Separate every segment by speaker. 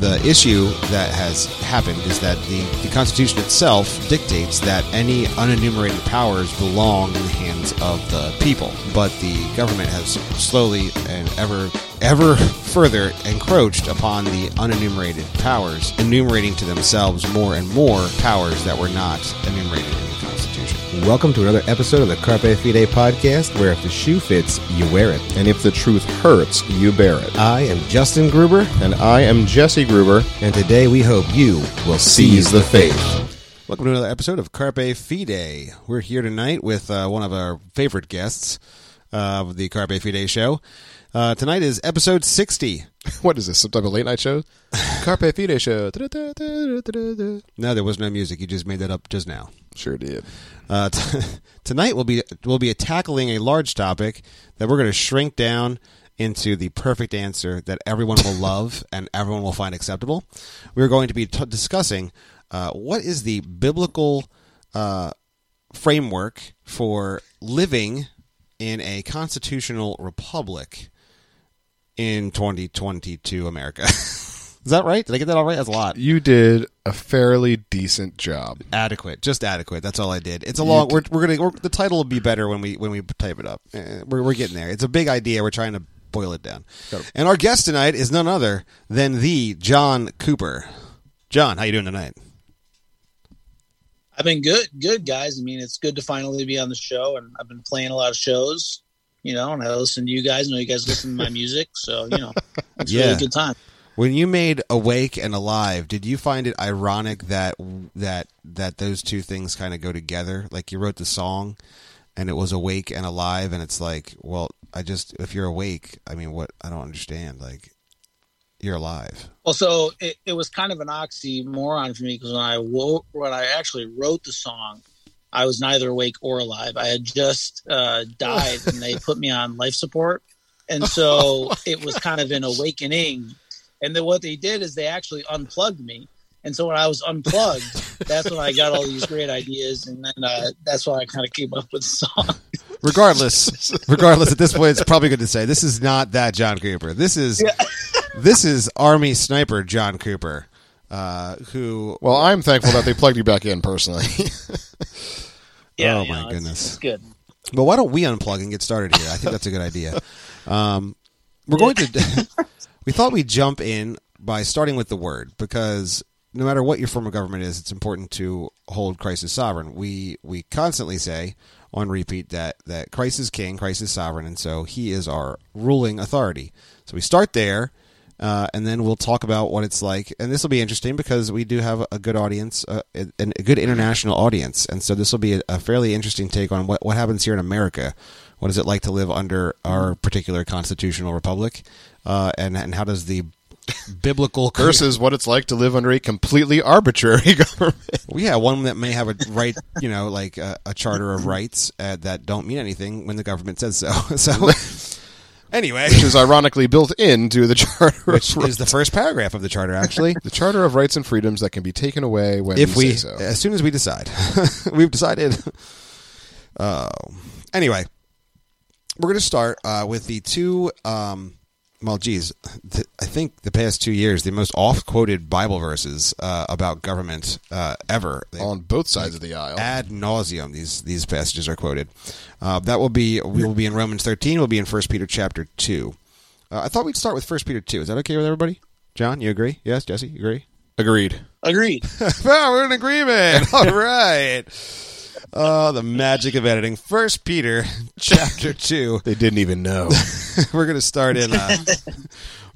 Speaker 1: the issue that has happened is that the, the Constitution itself dictates that any unenumerated powers belong in the hands of the people, but the government has slowly and ever ever further encroached upon the unenumerated powers, enumerating to themselves more and more powers that were not enumerated in the Constitution. Welcome to another episode of the Carpe Fide podcast, where if the shoe fits, you wear it.
Speaker 2: And if the truth hurts, you bear it.
Speaker 1: I am Justin Gruber,
Speaker 2: And I am Jesse Gruber.
Speaker 1: and today we hope you will
Speaker 2: Seize the faith.
Speaker 1: Welcome to another episode of Carpe Fide. We're here tonight with uh, one of our favorite guests of the Carpe Fide show. Uh, tonight is episode 60.
Speaker 2: What is this? Some type of late night show? Carpe Fide show.
Speaker 1: No, there was no music. You just made that up just now.
Speaker 2: Sure did.
Speaker 1: Uh, t- tonight we'll be we'll be tackling a large topic that we're going to shrink down into the perfect answer that everyone will love and everyone will find acceptable. We're going to be t- discussing uh, what is the biblical uh, framework for living in a constitutional republic in 2022 America. is that right? Did I get that all right? That's a lot
Speaker 2: You did a fairly decent job.
Speaker 1: adequate, just adequate. That's all I did. It's a long. We're, we're gonna. We're, the title will be better when we when we type it up. Eh, We're we're getting there. It's a big idea. We're trying to boil it down.
Speaker 2: Got it.
Speaker 1: And our guest tonight is none other than the John Cooper. John, how you doing tonight?
Speaker 3: I've been good, good guys. I mean, it's good to finally be on the show, and I've been playing a lot of shows, you know, and I listen to you guys. I know you guys listen to my music, so you know, it's
Speaker 1: Yeah.
Speaker 3: really a good time.
Speaker 1: When you made Awake and Alive, did you find it ironic that that that those two things kind of go together? Like you wrote the song, and it was Awake and Alive, and it's like, well, I just if you're awake, I mean, what? I don't understand. Like you're alive.
Speaker 3: Well, so it, it was kind of an oxymoron for me because when I woke, when I actually wrote the song, I was neither awake or alive. I had just uh, died, and they put me on life support, and so it was kind of an awakening. And then what they did is they actually unplugged me. And so when I was unplugged, that's when I got all these great ideas, and then uh, that's why I kind of came up with the song.
Speaker 1: regardless, regardless, at this point, it's probably good to say this is not that John Cooper. This is this is Army Sniper John Cooper, uh, who
Speaker 2: Well, I'm thankful that they plugged you back in personally.
Speaker 1: Oh,
Speaker 3: you
Speaker 1: my
Speaker 3: it's-
Speaker 1: goodness.
Speaker 3: it's good.
Speaker 1: But why don't we unplug and get started here? I think that's a good idea. Um, we're going to. We thought we'd jump in by starting with the word because no matter what your form of government is, it's important to hold Christ as sovereign. We we constantly say on repeat that that Christ is king, Christ is sovereign, and so He is our ruling authority. So we start there. Uh, and then we'll talk about what it's like, and this will be interesting because we do have a good audience, uh, and a good international audience, and so this will be a, a fairly interesting take on what what happens here in America. What is it like to live under our particular constitutional republic, uh, and and how does the biblical curse
Speaker 2: Versus what it's like to live under a completely arbitrary government.
Speaker 1: Well, yeah, one that may have a right, you know, like a, a charter of rights uh, that don't mean anything when the government says so. So, anyway,
Speaker 2: Which is ironically built into the Charter
Speaker 1: which is the first paragraph of the charter, actually.
Speaker 2: the Charter of Rights and Freedoms that can be taken away when
Speaker 1: if
Speaker 2: we
Speaker 1: we,
Speaker 2: say so.
Speaker 1: as soon as we decide, we've decided. Oh, anyway, we're going to start uh, with the two. Um, well, geez, th- I think the past two years, the most oft-quoted Bible verses uh, about government uh, ever. They-
Speaker 2: on both sides of the aisle.
Speaker 1: ad nauseum these these passages are quoted. Uh, that will be we will be in Romans thirteen. We'll be in First Peter chapter two. Uh, I thought we'd start with First Peter two. Is that okay with everybody? John, you agree? Yes, Jesse, you agree?
Speaker 2: Agreed.
Speaker 3: Agreed.
Speaker 1: oh, we're in agreement. All right. Oh, the magic of editing. First Peter chapter two.
Speaker 2: They didn't even know.
Speaker 1: we're going to start in. Uh,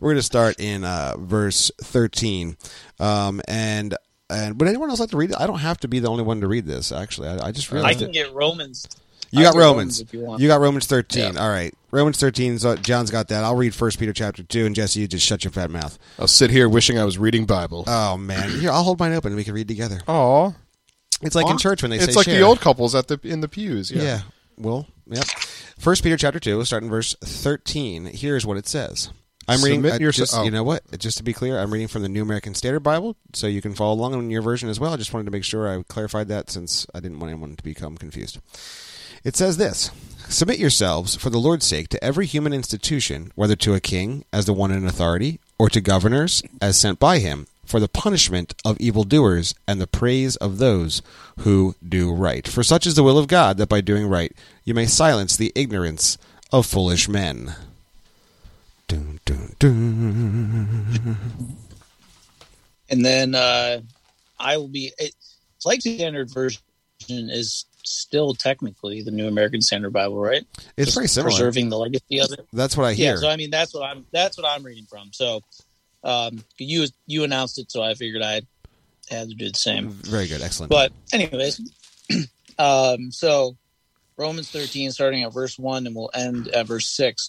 Speaker 1: we're going to start in uh, verse thirteen. Um, and and would anyone else like to read it? I don't have to be the only one to read this. Actually, I, I just
Speaker 3: I can
Speaker 1: it.
Speaker 3: get Romans.
Speaker 1: You got
Speaker 3: can get
Speaker 1: Romans.
Speaker 3: you.
Speaker 1: You got Romans thirteen. All right, Romans thirteen. So John's got that. I'll read First Peter chapter two, and Jesse, you just shut your fat mouth.
Speaker 2: I'll sit here wishing I was reading Bible.
Speaker 1: Oh man, here I'll hold mine open and we can read together.
Speaker 2: Aw.
Speaker 1: It's like in church when they say
Speaker 2: It's like
Speaker 1: share.
Speaker 2: the old couples at the in the pews.
Speaker 1: Yeah.
Speaker 2: Yeah.
Speaker 1: Well, yep. First Peter chapter two, starting verse thirteen. Here's what it says. I'm
Speaker 2: Submit
Speaker 1: reading.
Speaker 2: yourse-
Speaker 1: just,
Speaker 2: oh.
Speaker 1: You know what? Just to be clear, I'm reading from the New American Standard Bible, so you can follow along in your version as well. I just wanted to make sure I clarified that since I didn't want anyone to become confused. It says this Submit yourselves, for the Lord's sake, to every human institution, whether to a king as the one in authority, or to governors as sent by him for the punishment of evildoers and the praise of those who do right. For such is the will of God that by doing right you may silence the ignorance of foolish men. Dun, dun, dun.
Speaker 3: And then uh, I will be. It's like the standard version is still technically the New American Standard Bible, right?
Speaker 1: It's
Speaker 3: Just
Speaker 1: very similar.
Speaker 3: Preserving the legacy of it.
Speaker 1: That's what I hear.
Speaker 3: Yeah. So I mean, that's what I'm. That's what I'm reading from. So um, you you announced it, so I figured I had to do the same.
Speaker 1: Very good. Excellent.
Speaker 3: But anyways, um, so Romans 13, starting at verse 1, and we'll end at verse 6.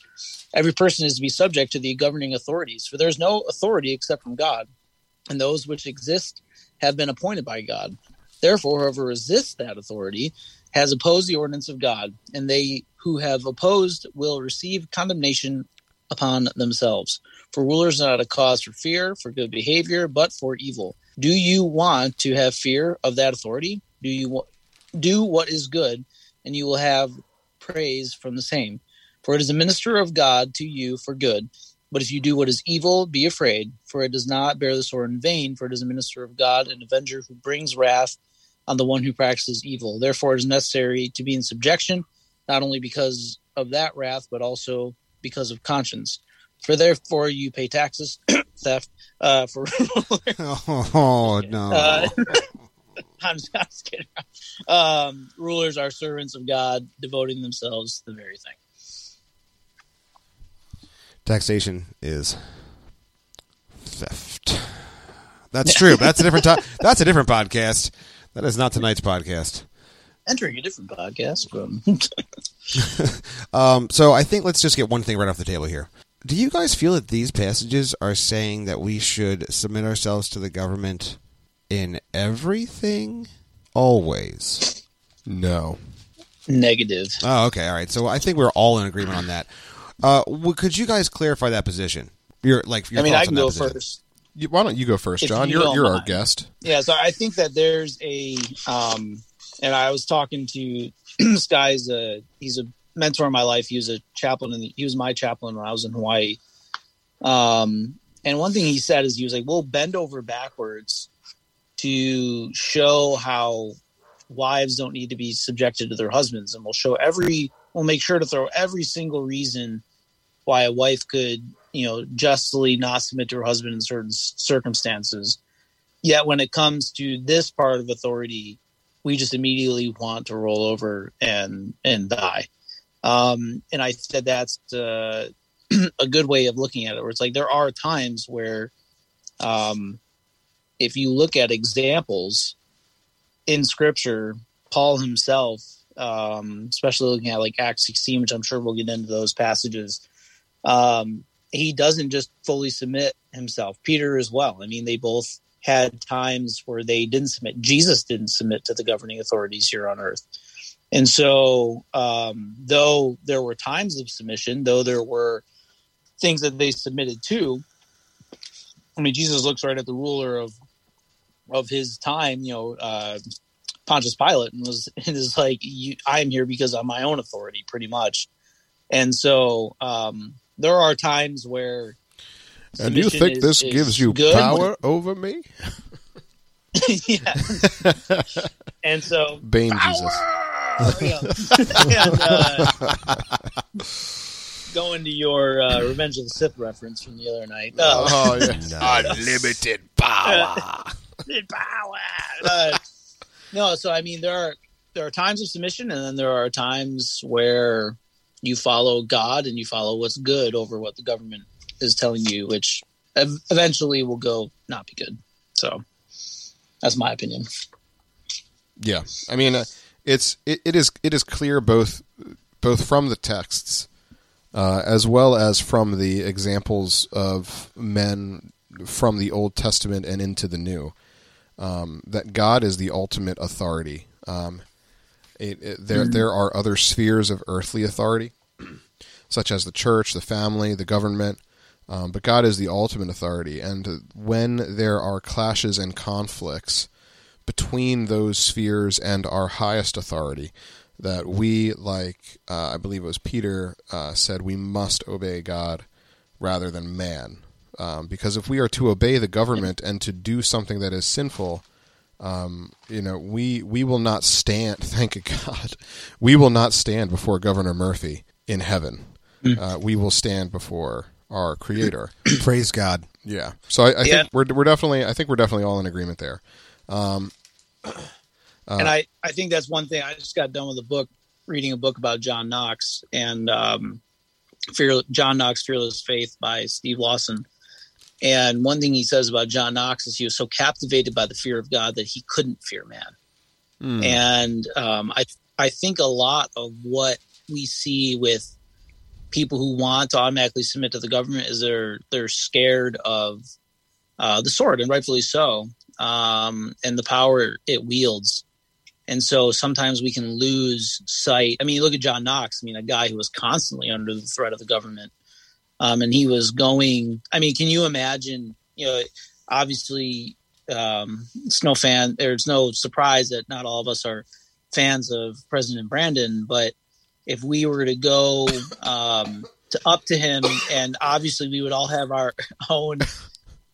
Speaker 3: Every person is to be subject to the governing authorities, for there is no authority except from God, and those which exist have been appointed by God. Therefore, whoever resists that authority has opposed the ordinance of God, and they who have opposed will receive condemnation upon themselves. For rulers are not a cause for fear, for good behavior, but for evil. Do you want to have fear of that authority? Do you do what is good, and you will have praise from the same? For it is a minister of God to you for good. But if you do what is evil, be afraid, for it does not bear the sword in vain, for it is a minister of God, an avenger who brings wrath on the one who practices evil. Therefore, it is necessary to be in subjection, not only because of that wrath, but also because of conscience. For therefore you pay taxes, theft, uh, for
Speaker 1: oh no.
Speaker 3: uh, I'm just, I'm just kidding. Um, rulers are servants of God, devoting themselves to the very thing.
Speaker 1: Taxation is theft. That's true. That's a different. To- that's a different podcast. That is not tonight's podcast.
Speaker 3: Entering a different podcast from
Speaker 1: Um, so I think let's just get one thing right off the table here. Do you guys feel that these passages are saying that we should submit ourselves to the government in everything, always?
Speaker 2: No.
Speaker 3: negative.
Speaker 1: Oh, okay, all right. So I think we're all in agreement on that. Uh, w- could you guys clarify that position? Your like, your
Speaker 3: I mean, I can go
Speaker 1: position.
Speaker 3: first.
Speaker 2: Why don't you go first,
Speaker 3: If
Speaker 2: John?
Speaker 3: you
Speaker 2: You're you're our guest.
Speaker 3: Yeah, so I think that there's a, um, and I was talking to this guy's a he's a mentor in my life. He was a chaplain, and he was my chaplain when I was in Hawaii. Um, and one thing he said is he was like, "We'll bend over backwards to show how wives don't need to be subjected to their husbands, and we'll show every, we'll make sure to throw every single reason why a wife could, you know, justly not submit to her husband in certain circumstances." Yet when it comes to this part of authority, we just immediately want to roll over and and die. Um, and I said that's uh, a good way of looking at it. Where it's like there are times where, um, if you look at examples in Scripture, Paul himself, um, especially looking at like Acts 16, which I'm sure we'll get into those passages, um, he doesn't just fully submit himself. Peter as well. I mean, they both had times where they didn't submit. Jesus didn't submit to the governing authorities here on earth. And so, um, though there were times of submission, though there were things that they submitted to, I mean, Jesus looks right at the ruler of of his time, you know, uh, Pontius Pilate, and was and is like, you, "I'm here because of my own authority, pretty much." And so, um, there are times where
Speaker 2: And you think
Speaker 3: is-
Speaker 2: this
Speaker 3: is
Speaker 2: gives you
Speaker 3: good.
Speaker 2: power over me?
Speaker 3: yeah. and so
Speaker 2: Bane Jesus.
Speaker 3: Yeah. and, uh, going to your uh, Revenge of the Sith reference from the other night. Uh,
Speaker 2: Oh yeah. Unlimited power.
Speaker 3: power. Uh, no, so I mean there are there are times of submission, and then there are times where you follow God and you follow what's good over what the government is telling you, which ev- eventually will go not be good. So that's my opinion.
Speaker 2: Yeah, I mean, uh, it's it, it is it is clear both both from the texts uh, as well as from the examples of men from the Old Testament and into the New um, that God is the ultimate authority. Um, it, it, there there are other spheres of earthly authority, such as the church, the family, the government. Um, but God is the ultimate authority, and when there are clashes and conflicts, between those spheres and our highest authority that we like uh, i believe it was peter uh, said we must obey god rather than man um, because if we are to obey the government and to do something that is sinful, um, you know, we we will not stand. Thank God, we will not stand before Governor Murphy in heaven.
Speaker 3: Mm.
Speaker 2: Uh, we will stand before our Creator.
Speaker 1: Praise God.
Speaker 2: Yeah. So I, I
Speaker 3: Yeah.
Speaker 2: think we're we're definitely I think we're definitely all in agreement there. Um,
Speaker 3: and I, I think that's one thing. I just got done with a book, reading a book about John Knox and um, Fear, John Knox, Fearless Faith by Steve Lawson. And one thing he says about John Knox is he was so captivated by the fear of God that he couldn't fear man.
Speaker 2: hmm.
Speaker 3: And um, I, I think a lot of what we see with people who want to automatically submit to the government is they're they're scared of uh, the sword, and rightfully so, um, and the power it wields. And so sometimes we can lose sight. I mean, look at John Knox. I mean, a guy who was constantly under the threat of the government, um, and he was going. I mean, can you imagine? You know, obviously, um, it's no fan. There's no surprise that not all of us are fans of President Brandon, but if we were to go um, to up to him, and obviously we would all have our own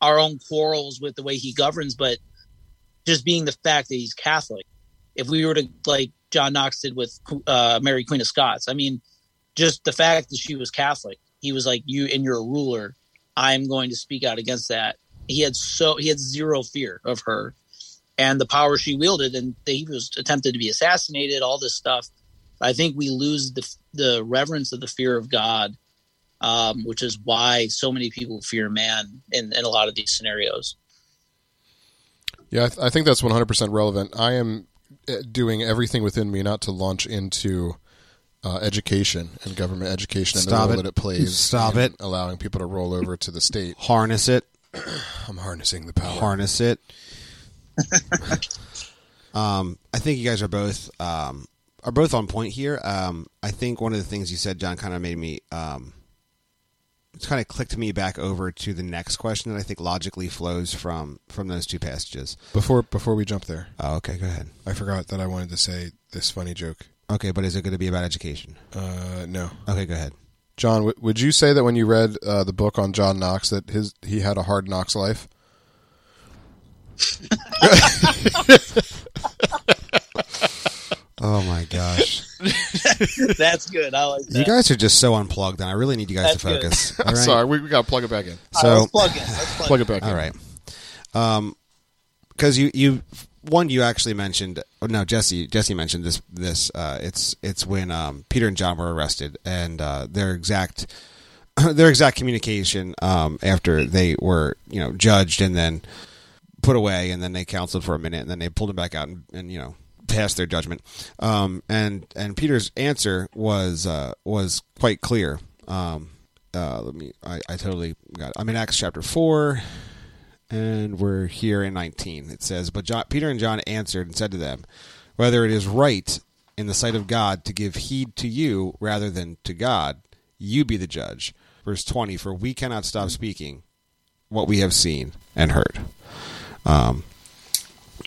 Speaker 3: our own quarrels with the way he governs, but just being the fact that he's Catholic, if we were to like John Knox did with uh, Mary Queen of Scots, I mean, just the fact that she was Catholic, he was like, "You and you're a ruler. I'm going to speak out against that." He had so he had zero fear of her and the power she wielded, and he was attempted to be assassinated. All this stuff. I think we lose the the reverence of the fear of God, um, which is why so many people fear man in, in a lot of these scenarios.
Speaker 2: Yeah, I, th- I think that's 100% relevant. I am uh, doing everything within me not to launch into uh, education and government education and
Speaker 1: Stop
Speaker 2: the role
Speaker 1: it.
Speaker 2: that it plays.
Speaker 1: Stop
Speaker 2: in
Speaker 1: it.
Speaker 2: Allowing people to roll over to the state.
Speaker 1: Harness it.
Speaker 2: I'm harnessing the power.
Speaker 1: Harness it. um, I think you guys are both um, are both on point here. Um, I think one of the things you said, John, kind of made me. Um, it's kind of clicked me back over to the next question that I think logically flows from from those two passages.
Speaker 2: Before before we jump there,
Speaker 1: Oh, okay, go ahead.
Speaker 2: I forgot that I wanted to say this funny joke.
Speaker 1: Okay, but is it going to be about education?
Speaker 2: Uh, no,
Speaker 1: Okay, go ahead.
Speaker 2: John, w- would you say that when you read uh, the book on John Knox that his he had a hard Knox life?
Speaker 1: Oh my gosh,
Speaker 3: That's good. I like that.
Speaker 1: you guys are just so unplugged, and I really need you guys
Speaker 3: That's
Speaker 1: to focus. All right?
Speaker 2: Sorry, we, we got to plug it back in.
Speaker 3: All right,
Speaker 1: So
Speaker 3: let's plug in. Let's plug,
Speaker 2: Plug it back in.
Speaker 1: All right. Um, because you you one you actually mentioned. Oh, no, Jesse Jesse mentioned this this. Uh, it's it's when um, Peter and John were arrested and uh, their exact their exact communication um, after they were you know judged and then put away and then they counseled for a minute and then they pulled them back out and, and you know passed their judgment. Um, and and Peter's answer was uh, was quite clear. Um, uh, let me. I, I totally got. It. I'm in Acts chapter four, and we're here in 19. It says, "But John, Peter and John answered and said to them, Whether it is right in the sight of God to give heed to you rather than to God, you be the judge." Verse 20. For we cannot stop speaking what we have seen and heard. Um,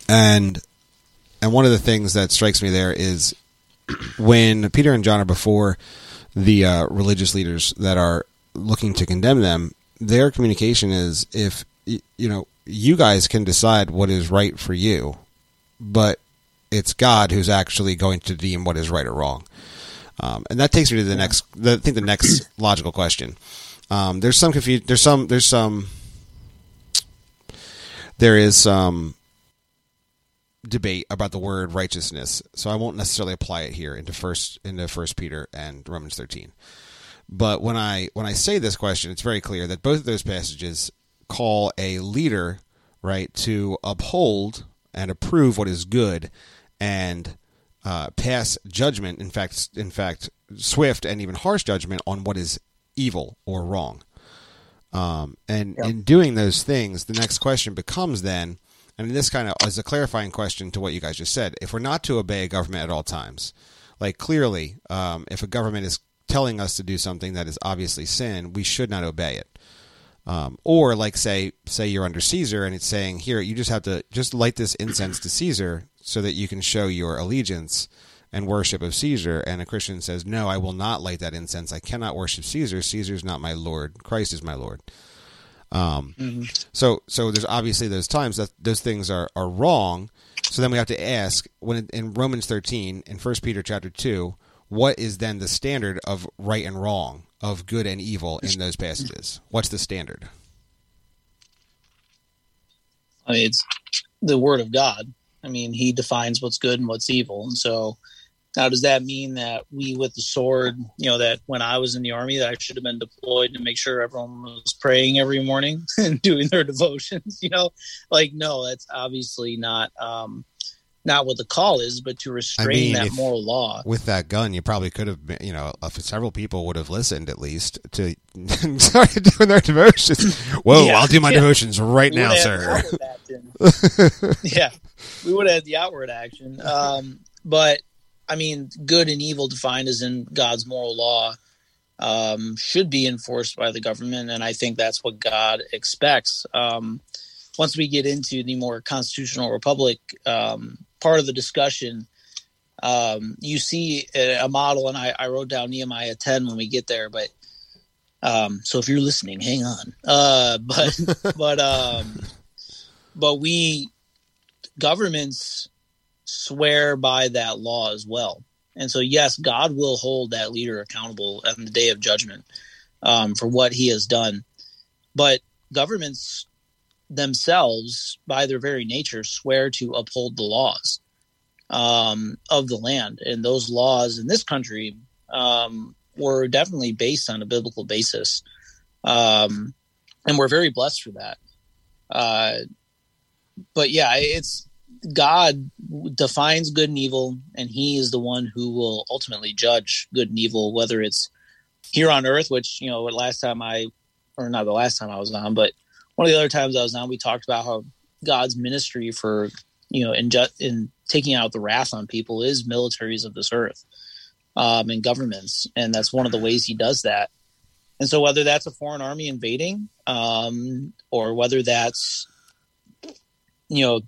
Speaker 1: and and one of the things that strikes me there is when Peter and John are before the uh, religious leaders that are looking to condemn them, their communication is if you know you guys can decide what is right for you, but it's God who's actually going to deem what is right or wrong. Um, and that takes me to the next. The, I think the next logical question. Um, there's some confusion. There's some. There's some. There is some debate about the word righteousness, so I won't necessarily apply it here into first into First Peter and Romans thirteen. But when I when I say this question, it's very clear that both of those passages call a leader right to uphold and approve what is good and uh, pass judgment. In fact, in fact, swift and even harsh judgment on what is evil or wrong. Um, and
Speaker 3: Yep.
Speaker 1: in doing those things, the next question becomes then, and this kind of is a clarifying question to what you guys just said. If we're not to obey a government at all times, like clearly, um, if a government is telling us to do something that is obviously sin, we should not obey it. Um, or like say say you're under Caesar and it's saying here you just have to just light this incense to Caesar so that you can show your allegiance and worship of Caesar. And a Christian says no I will not light that incense. I cannot worship Caesar. Caesar's not my lord. Christ is my lord Um,
Speaker 3: Mm-hmm.
Speaker 1: So so there's obviously those times that those things are, are wrong. So then we have to ask when in, in Romans 13 in 1 Peter chapter 2, what is then the standard of right and wrong, of good and evil in those passages? What's the standard?
Speaker 3: I mean, it's the word of God. I mean, he defines what's good and what's evil. And so now does that mean that we with the sword, you know, that when I was in the army that I should have been deployed to make sure everyone was praying every morning and doing their devotions, you know? Like no, that's obviously not um not what the call is, but to restrain
Speaker 1: mean,
Speaker 3: that
Speaker 1: if-
Speaker 3: moral law.
Speaker 1: With that gun, you probably could have, been, you know, if several people would have listened at least to started doing their devotions. Whoa,
Speaker 3: Yeah,
Speaker 1: I'll do my
Speaker 3: yeah.
Speaker 1: devotions right
Speaker 3: We
Speaker 1: now, sir.
Speaker 3: yeah, we would have had the outward action. Um, but I mean, good and evil defined as in God's moral law um, should be enforced by the government, and I think that's what God expects. Um, once we get into the more constitutional republic um, part of the discussion, um, you see a, model, and I, I wrote down Nehemiah 10 when we get there, but um, so if you're listening, hang on. Uh, but but um, but we governments swear by that law as well, and so yes, God will hold that leader accountable on the day of judgment um, for what he has done. But governments themselves, by their very nature, swear to uphold the laws um, of the land, and those laws in this country um, were definitely based on a biblical basis, um, and we're very blessed for that. Uh, but yeah, it's God defines good and evil, and He is the one who will ultimately judge good and evil, whether it's here on Earth, which you know, last time I, or not the last time I was on, but one of the other times I was on, we talked about how God's ministry for you know in ju- in taking out the wrath on people is militaries of this earth um, and governments, and that's one of the ways He does that. And so, whether that's a foreign army invading, um, or whether that's you know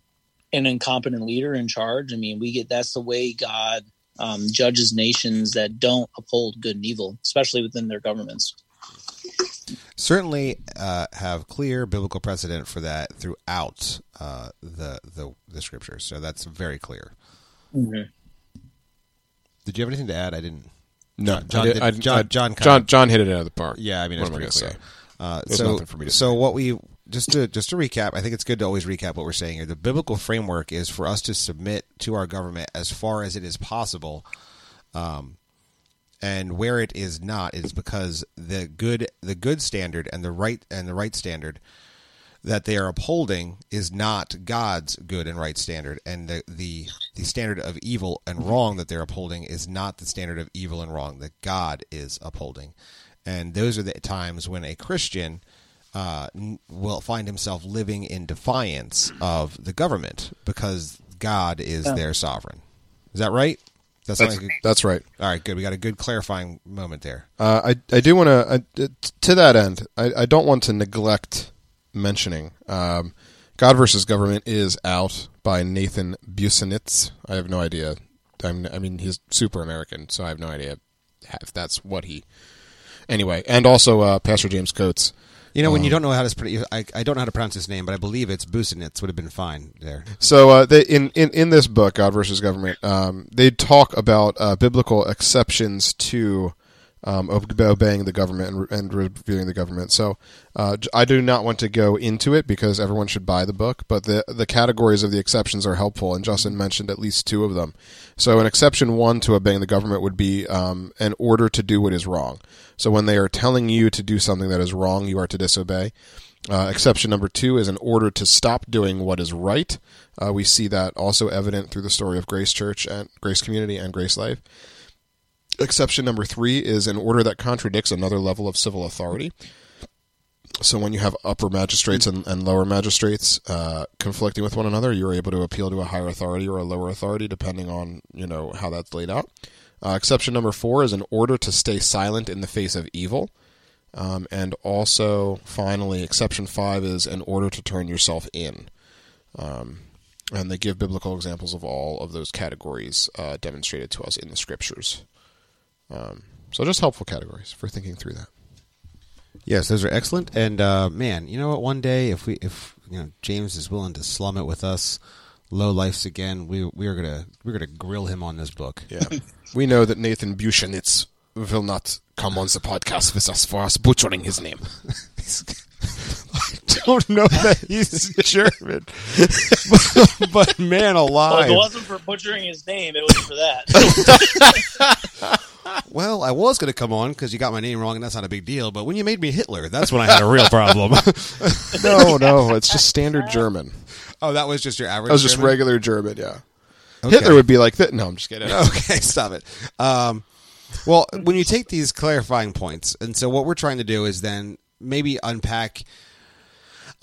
Speaker 3: an incompetent leader in charge, I mean, we get that's the way God um, judges nations that don't uphold good and evil, especially within their governments.
Speaker 1: Certainly uh, have clear biblical precedent for that throughout uh, the, the the scriptures. So that's very clear. Did you have anything to add? I didn't.
Speaker 2: No,
Speaker 1: John
Speaker 2: I did-
Speaker 1: did-
Speaker 2: I-
Speaker 1: John-
Speaker 2: I-
Speaker 1: John
Speaker 2: John John hit it out of the park.
Speaker 1: Yeah, I mean,
Speaker 2: What
Speaker 1: it's pretty
Speaker 2: gonna
Speaker 1: clear. Uh, so,
Speaker 2: for me to
Speaker 1: so
Speaker 2: say.
Speaker 1: what we just to just to recap, I think it's good to always recap what we're saying here. The biblical framework is for us to submit to our government as far as it is possible, um, and where it is not, it is because the good the good standard and the right and the right standard that they are upholding is not God's good and right standard, and the the the standard of evil and wrong that they're upholding is not the standard of evil and wrong that God is upholding, and those are the times when a Christian uh, will find himself living in defiance of the government because God is their sovereign. Is that right? That's,
Speaker 2: That's,
Speaker 1: like
Speaker 2: that's right.
Speaker 1: all right. Good. We got a good clarifying moment there.
Speaker 2: Uh, I I do want to to that end. I, I don't want to neglect mentioning um, God versus Government is out by Nathan Busenitz. I have no idea. I'm, I mean, he's super American, so I have no idea if that's what he. Anyway, and also uh, Pastor James Coates.
Speaker 1: You know, when
Speaker 2: Um,
Speaker 1: you don't know how to, pr- I, I don't know how to pronounce his name, but I believe it's Busenitz would have been fine there.
Speaker 2: So uh, they, in, in in this book, God versus Government, um, they talk about uh, biblical exceptions to um, obeying the government and, and reviewing the government. So uh, I do not want to go into it because everyone should buy the book, but the the categories of the exceptions are helpful, and Justin mentioned at least two of them. So an exception one to obeying the government would be um, an order to do what is wrong. So when they are telling you to do something that is wrong, you are to disobey. Uh, exception number two is an order to stop doing what is right. Uh, we see that also evident through the story of Grace Church and Grace Community and Grace Life. Exception number three is an order that contradicts another level of civil authority. So when you have upper magistrates and, and lower magistrates uh, conflicting with one another, you're able to appeal to a higher authority or a lower authority, depending on you know how that's laid out. Uh, exception number four is an order to stay silent in the face of evil. Um, and also, finally, exception five is an order to turn yourself in. Um, and they give biblical examples of all of those categories uh, demonstrated to us in the scriptures. Um, so, just helpful categories for thinking through that.
Speaker 1: Yes, those are excellent. And uh, man, you know what? One day, if we, if you know, James is willing to slum it with us, low lifes again, we we are gonna we're gonna grill him on this book.
Speaker 2: Yeah. we know that Nathan Buchanitz will not come on the podcast with us for us butchering his name.
Speaker 1: I don't know that he's German, but, but man
Speaker 3: Well, if
Speaker 1: alive.
Speaker 3: it wasn't for butchering his name, it was for that.
Speaker 1: Well, I was going to come on because you got my name wrong, and that's not a big deal. But when you made me Hitler, that's when I had a real problem.
Speaker 2: no, no, it's just standard German.
Speaker 1: oh, that was just your average. German?
Speaker 2: That was just
Speaker 1: German?
Speaker 2: regular German, yeah.
Speaker 1: Okay.
Speaker 2: Hitler would be like that. No, I'm just kidding.
Speaker 1: okay, stop it. Um, well, when you take these clarifying points, and so what we're trying to do is then maybe unpack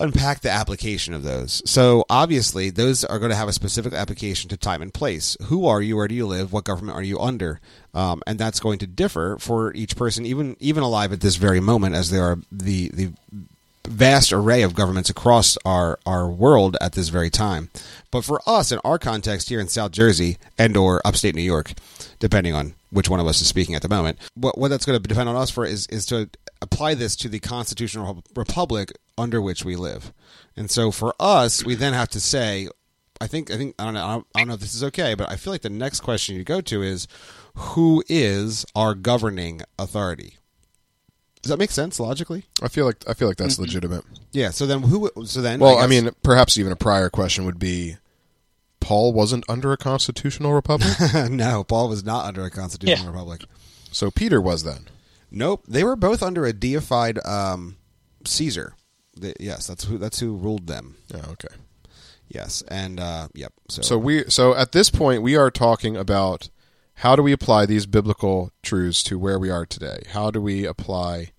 Speaker 1: unpack the application of those. So obviously, those are going to have a specific application to time and place. Who are you? Where do you live? What government are you under? Um, and that's going to differ for each person, even even alive at this very moment, as there are the the vast array of governments across our, our world at this very time. But for us, in our context here in South Jersey and or upstate New York, depending on which one of us is speaking at the moment, what, what that's going to depend on us for is, is to apply this to the constitutional republic under which we live. And so for us, we then have to say, I think, I think, I don't know, I don't, know if this is okay, but I feel like the next question you go to is, who is our governing authority? Does that make sense logically?
Speaker 2: I feel like I feel like that's legitimate.
Speaker 1: Yeah. So then who? So then,
Speaker 2: Well, I,
Speaker 1: guess-
Speaker 2: mean, perhaps even a prior question would be Paul wasn't under a constitutional republic,
Speaker 1: no, Paul was not under a constitutional
Speaker 3: Yeah.
Speaker 1: republic.
Speaker 2: so Peter was then.
Speaker 1: Nope, they were both under a deified um, Caesar. They- yes, that's who that's who ruled them.
Speaker 2: Yeah, okay.
Speaker 1: Yes, and uh, yep. So,
Speaker 2: So we so at this point we are talking about how do we apply these biblical truths to where we are today? How do we apply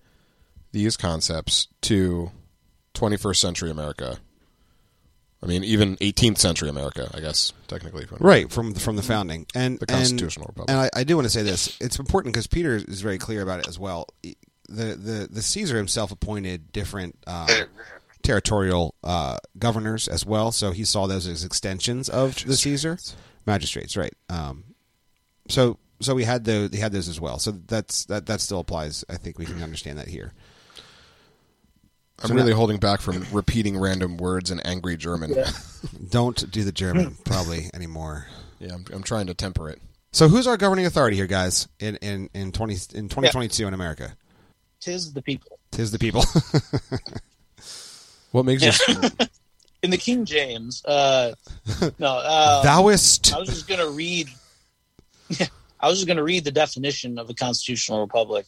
Speaker 2: these concepts to 21st century America? I mean, even 18th century America, I guess technically.
Speaker 1: right from from the founding and
Speaker 2: The
Speaker 1: and-
Speaker 2: constitutional republic.
Speaker 1: And I, I do want to say this: it's important because Peter is very clear about it as well. The the the Caesar himself appointed different. Um, Territorial uh, governors as well, so he saw those as extensions of the Caesar magistrates, right? Um, so so we had the he had those as well. So that's that that still applies. I think we can understand that here.
Speaker 2: I'm
Speaker 1: so
Speaker 2: really
Speaker 1: now-
Speaker 2: holding back from repeating random words in angry German. Yeah,
Speaker 1: Don't do the German probably anymore.
Speaker 2: Yeah, I'm, I'm trying to temper it.
Speaker 1: So who's our governing authority here, guys? In in in twenty in twenty twenty two in America,
Speaker 3: Tis the people.
Speaker 1: tis the people.
Speaker 2: What makes you?
Speaker 3: In the King James, uh, no, uh,
Speaker 1: Thouist.
Speaker 3: I was just gonna read. I was just gonna read the definition of a constitutional republic,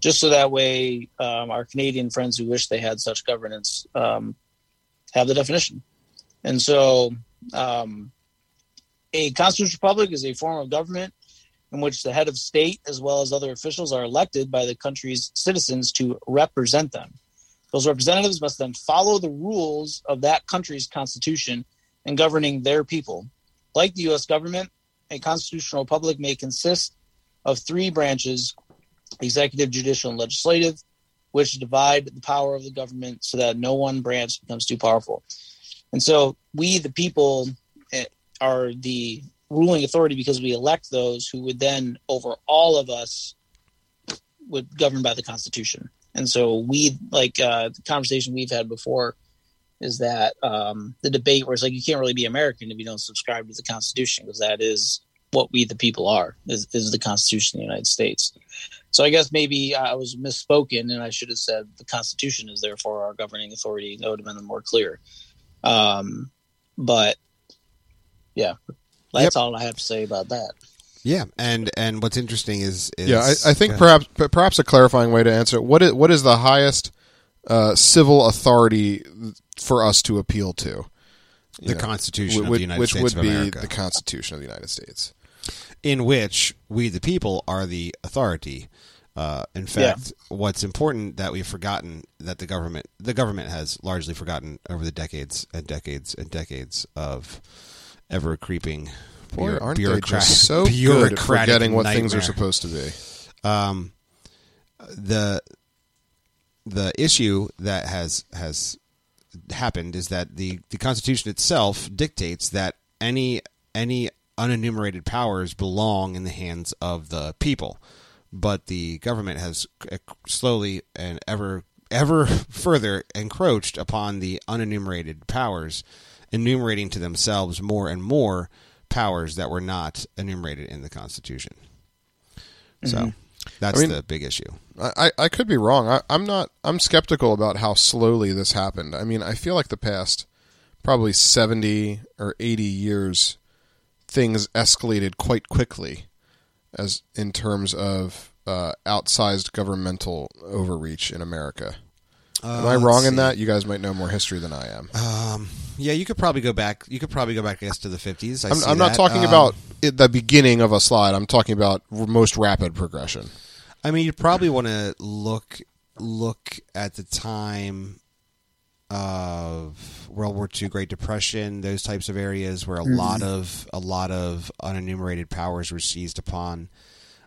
Speaker 3: just so that way um, our Canadian friends who wish they had such governance um, have the definition. And so, um, a constitutional republic is a form of government in which the head of state, as well as other officials, are elected by the country's citizens to represent them. Those representatives must then follow the rules of that country's constitution in governing their people. Like the U.S. government, a constitutional republic may consist of three branches executive, judicial, and legislative, which divide the power of the government so that no one branch becomes too powerful. And so we, the people, eh, are the ruling authority because we elect those who would then, over all of us, would govern by the Constitution. And so we, like uh, the conversation we've had before, is that um, the debate where it's like you can't really be American if you don't subscribe to the Constitution because that is what we the people are is, is the Constitution of the United States. So I guess maybe I was misspoken and I should have said the Constitution is therefore our governing authority. That would have been more clear. Um, but yeah, that's all I have to say about that.
Speaker 1: yeah, and and what's interesting is, is
Speaker 2: Yeah, I, I think perhaps perhaps a clarifying way to answer it. What is what is the highest uh, civil authority for us to appeal to?
Speaker 1: The
Speaker 2: know,
Speaker 1: Constitution of
Speaker 2: which,
Speaker 1: the United
Speaker 2: which
Speaker 1: States
Speaker 2: would
Speaker 1: of
Speaker 2: be
Speaker 1: America,
Speaker 2: the Constitution of the United States.
Speaker 1: in which we the people are the authority. Uh, in fact, what's important that we've forgotten that the government the government has largely forgotten over the decades and decades and decades of ever creeping bureau-
Speaker 2: aren't
Speaker 1: bureaucrat-
Speaker 2: just so good at
Speaker 1: bureaucratic
Speaker 2: forgetting what things are supposed to be?
Speaker 1: um, the the issue that has has happened is that the the Constitution itself dictates that any any unenumerated powers belong in the hands of the people, but the government has uh, slowly and ever ever further encroached upon the unenumerated powers, enumerating to themselves more and more powers that were not enumerated in the Constitution. So mm-hmm. That's
Speaker 2: I mean-
Speaker 1: the big issue.
Speaker 2: I, I could be wrong. I, I'm not. I'm skeptical about how slowly this happened. I mean, I feel like the past probably 70 or 80 years, things escalated quite quickly, as in terms of uh, outsized governmental overreach in America. Am I
Speaker 1: Uh,
Speaker 2: wrong in
Speaker 1: see.
Speaker 2: that? You guys might know more history than I am.
Speaker 1: Um, yeah, you could probably go back. You could probably go back, I guess, to the fifties.
Speaker 2: I'm, I'm not talking about it, the beginning of a slide. I'm talking about most rapid progression.
Speaker 1: I mean, you probably want to look look at the time of World War II, Great Depression, those types of areas where a lot of a lot of unenumerated powers were seized upon,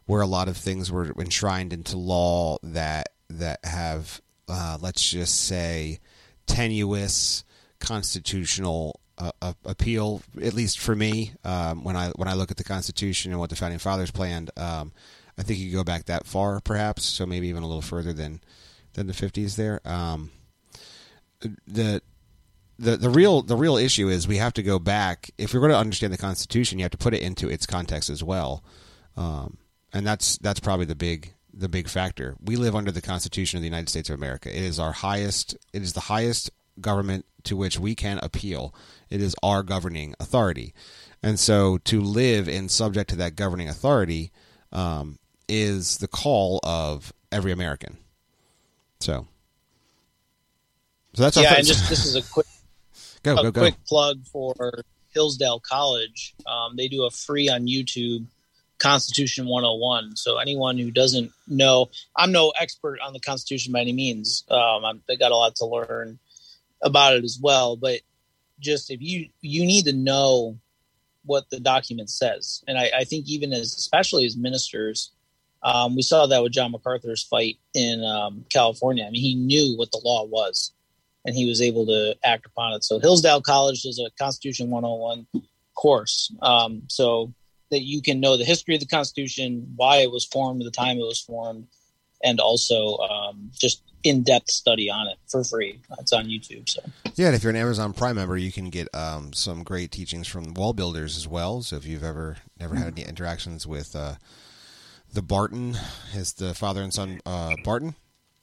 Speaker 1: where a lot of things were enshrined into law that that have, uh, let's just say, tenuous constitutional uh, appeal. At least for me, um, when I when I look at the Constitution and what the founding fathers planned, um, I think you go back that far, perhaps. So maybe even a little further than than the fifties. There, um, the the the real the real issue is we have to go back if we're going to understand the Constitution. You have to put it into its context as well, um, and that's that's probably the big the big factor. We live under the Constitution of the United States of America. It is our highest. It is the highest government to which we can appeal. It is our governing authority, and so to live in subject to that governing authority um, is the call of every American. So, so that's
Speaker 3: yeah, and just this is a quick
Speaker 1: go
Speaker 3: a
Speaker 1: go go.
Speaker 3: quick plug for Hillsdale College. Um, they do a free on YouTube Constitution 101. So anyone who doesn't know, I'm no expert on the Constitution by any means. Um, I'm, I got a lot to learn about it as well. But just if you you need to know what the document says, and I, I think even as especially as ministers, um, we saw that with John MacArthur's fight in um, California. I mean, he knew what the law was and he was able to act upon it. So Hillsdale College does a Constitution 101 course, um, so that you can know the history of the Constitution, why it was formed, the time it was formed, and also um, just in-depth study on it for free. It's on YouTube. So
Speaker 1: Yeah, and if you're an Amazon Prime member, you can get um, some great teachings from WallBuilders as well. So if you've ever never had any interactions with uh, the Barton, his the father and son uh, Barton,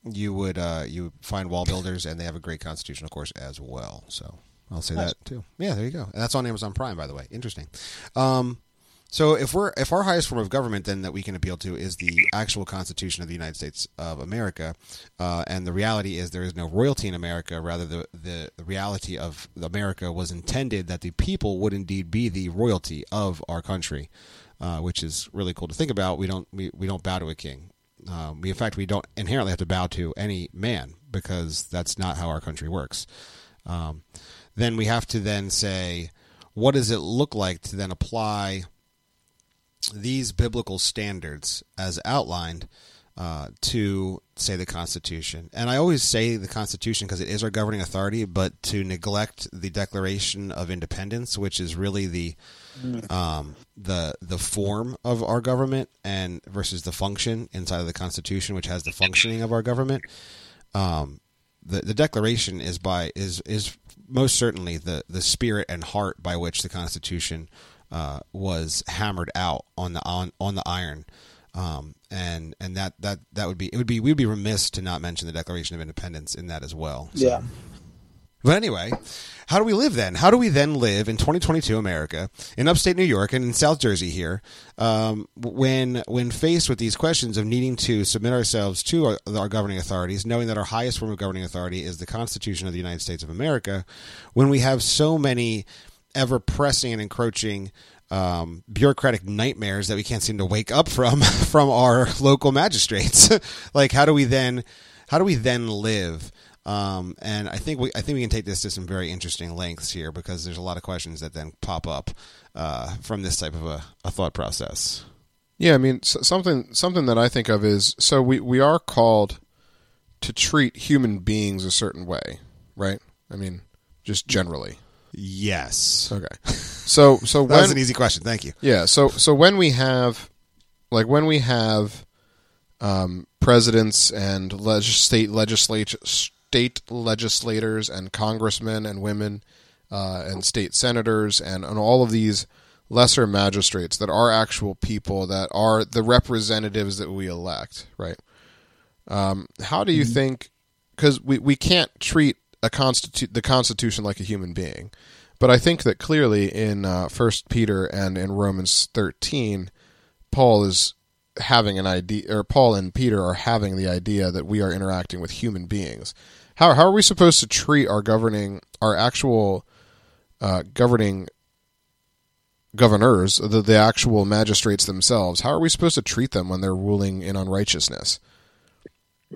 Speaker 1: you would uh, you would find WallBuilders, and they have a great constitutional course as well. So I'll say
Speaker 3: Nice.
Speaker 1: that too. Yeah, there you go. And that's on Amazon Prime, by the way. Interesting. Um, so if we're if our highest form of government then that we can appeal to is the actual Constitution of the United States of America, uh, and the reality is there is no royalty in America. Rather, the, the reality of America was intended that the people would indeed be the royalty of our country, uh, which is really cool to think about. We don't we, we don't bow to a king. Um, we in fact we don't inherently have to bow to any man because that's not how our country works. Um, then we have to then say, what does it look like to then apply these biblical standards as outlined uh, to say the Constitution. And I always say the Constitution because it is our governing authority, but to neglect the Declaration of Independence, which is really the um, the the form of our government, and versus the function inside of the Constitution, which has the functioning of our government. Um, the the Declaration is by is is most certainly the the spirit and heart by which the Constitution uh, was hammered out on the on on the iron. Um, and and that, that that would be it would be we'd be remiss to not mention the Declaration of Independence in that as well. So-
Speaker 3: yeah,
Speaker 1: but anyway, how do we live then? How do we then live in 2022 America, in upstate New York and in South Jersey here, um, when when faced with these questions of needing to submit ourselves to our, our governing authorities, knowing that our highest form of governing authority is the Constitution of the United States of America, when we have so many ever pressing and encroaching um, bureaucratic nightmares that we can't seem to wake up from from our local magistrates. like, how do we then how do we then live? Um, and I think we I think we can take this to some very interesting lengths here because there's a lot of questions that then pop up uh, from this type of a, a thought process.
Speaker 2: Yeah, I mean something something that I think of is so we we are called to treat human beings a certain way, right? I mean, just generally.
Speaker 1: Yes,
Speaker 2: Okay. So so
Speaker 1: that was an easy question. Thank you.
Speaker 2: yeah, so so when we have like when we have um, presidents and leg- state legislature state legislators and congressmen and women uh, and state senators and, and all of these lesser magistrates that are actual people that are the representatives that we elect, right? Um, how do you mm-hmm. think? Because we, we can't treat a constitu- the Constitution like a human being, but I think that clearly in uh, First Peter and in Romans thirteen, Paul is having an idea, or Paul and Peter are having the idea that we are interacting with human beings. How how are we supposed to treat our governing, our actual uh, governing governors, the, the actual magistrates themselves? How are we supposed to treat them when they're ruling in unrighteousness?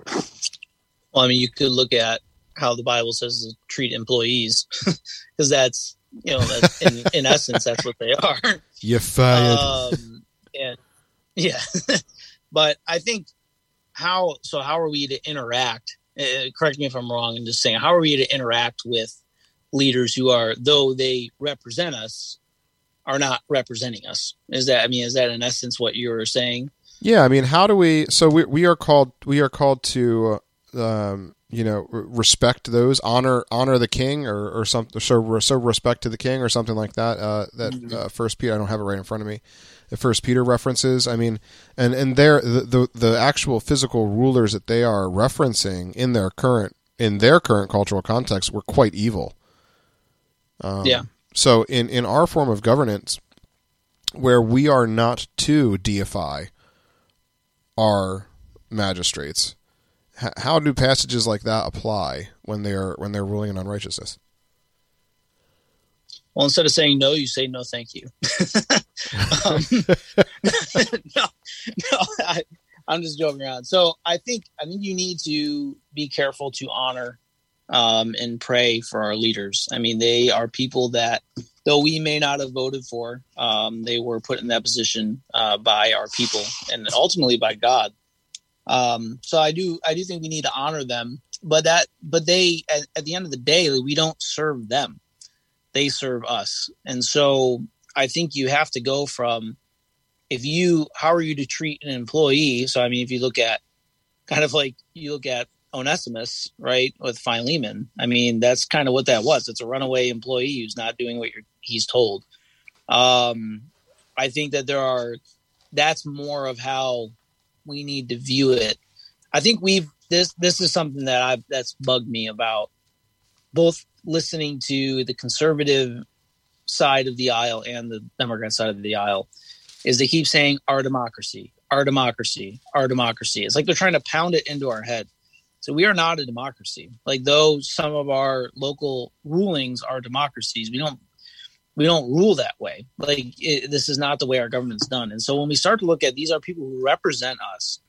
Speaker 3: Well, I mean, you could look at how the Bible says to treat employees, because that's you know, that's, in, in essence, that's what they are.
Speaker 2: You're fired. Um,
Speaker 3: and yeah, but I think how so? How are we to interact? Uh, correct me if I'm wrong. I'm just saying, how are we to interact with leaders who are, though they represent us, are not representing us? Is that I mean, is that in essence what you were saying?
Speaker 2: Yeah, I mean, how do we? So we we are called we are called to um, you know respect those honor honor the king or or something so so respect to the king or something like that. Uh, that mm-hmm. uh, First Peter I don't have it right in front of me. The First Peter references. I mean, and and their the, the the actual physical rulers that they are referencing in their current in their current cultural context were quite evil.
Speaker 3: Um, yeah.
Speaker 2: So in in our form of governance, where we are not to deify our magistrates, how do passages like that apply when they're when they're ruling in unrighteousness?
Speaker 3: Well, instead of saying no, you say no, thank you. um, no, no, I, I'm just joking around. So I think I think you need to be careful to honor um, and pray for our leaders. I mean, they are people that, though we may not have voted for, um, they were put in that position uh, by our people and ultimately by God. Um, so I do, I do think we need to honor them. But that, but they, at, at the end of the day, we don't serve them; they serve us. And so I think you have to go from if you, how are you to treat an employee? So I mean, if you look at kind of like you look at Onesimus, right, with Philemon. I mean, that's kind of what that was. It's a runaway employee who's not doing what he's told. Um, I think that there are. That's more of how we need to view it. I think we've this. This is something that I've that's bugged me about both listening to the conservative side of the aisle and the Democrat side of the aisle is they keep saying our democracy, our democracy, our democracy. It's like they're trying to pound it into our head. So we are not a democracy. Like though some of our local rulings are democracies, we don't we don't rule that way. Like it, this is not the way our government's done. And so when we start to look at these are people who represent us,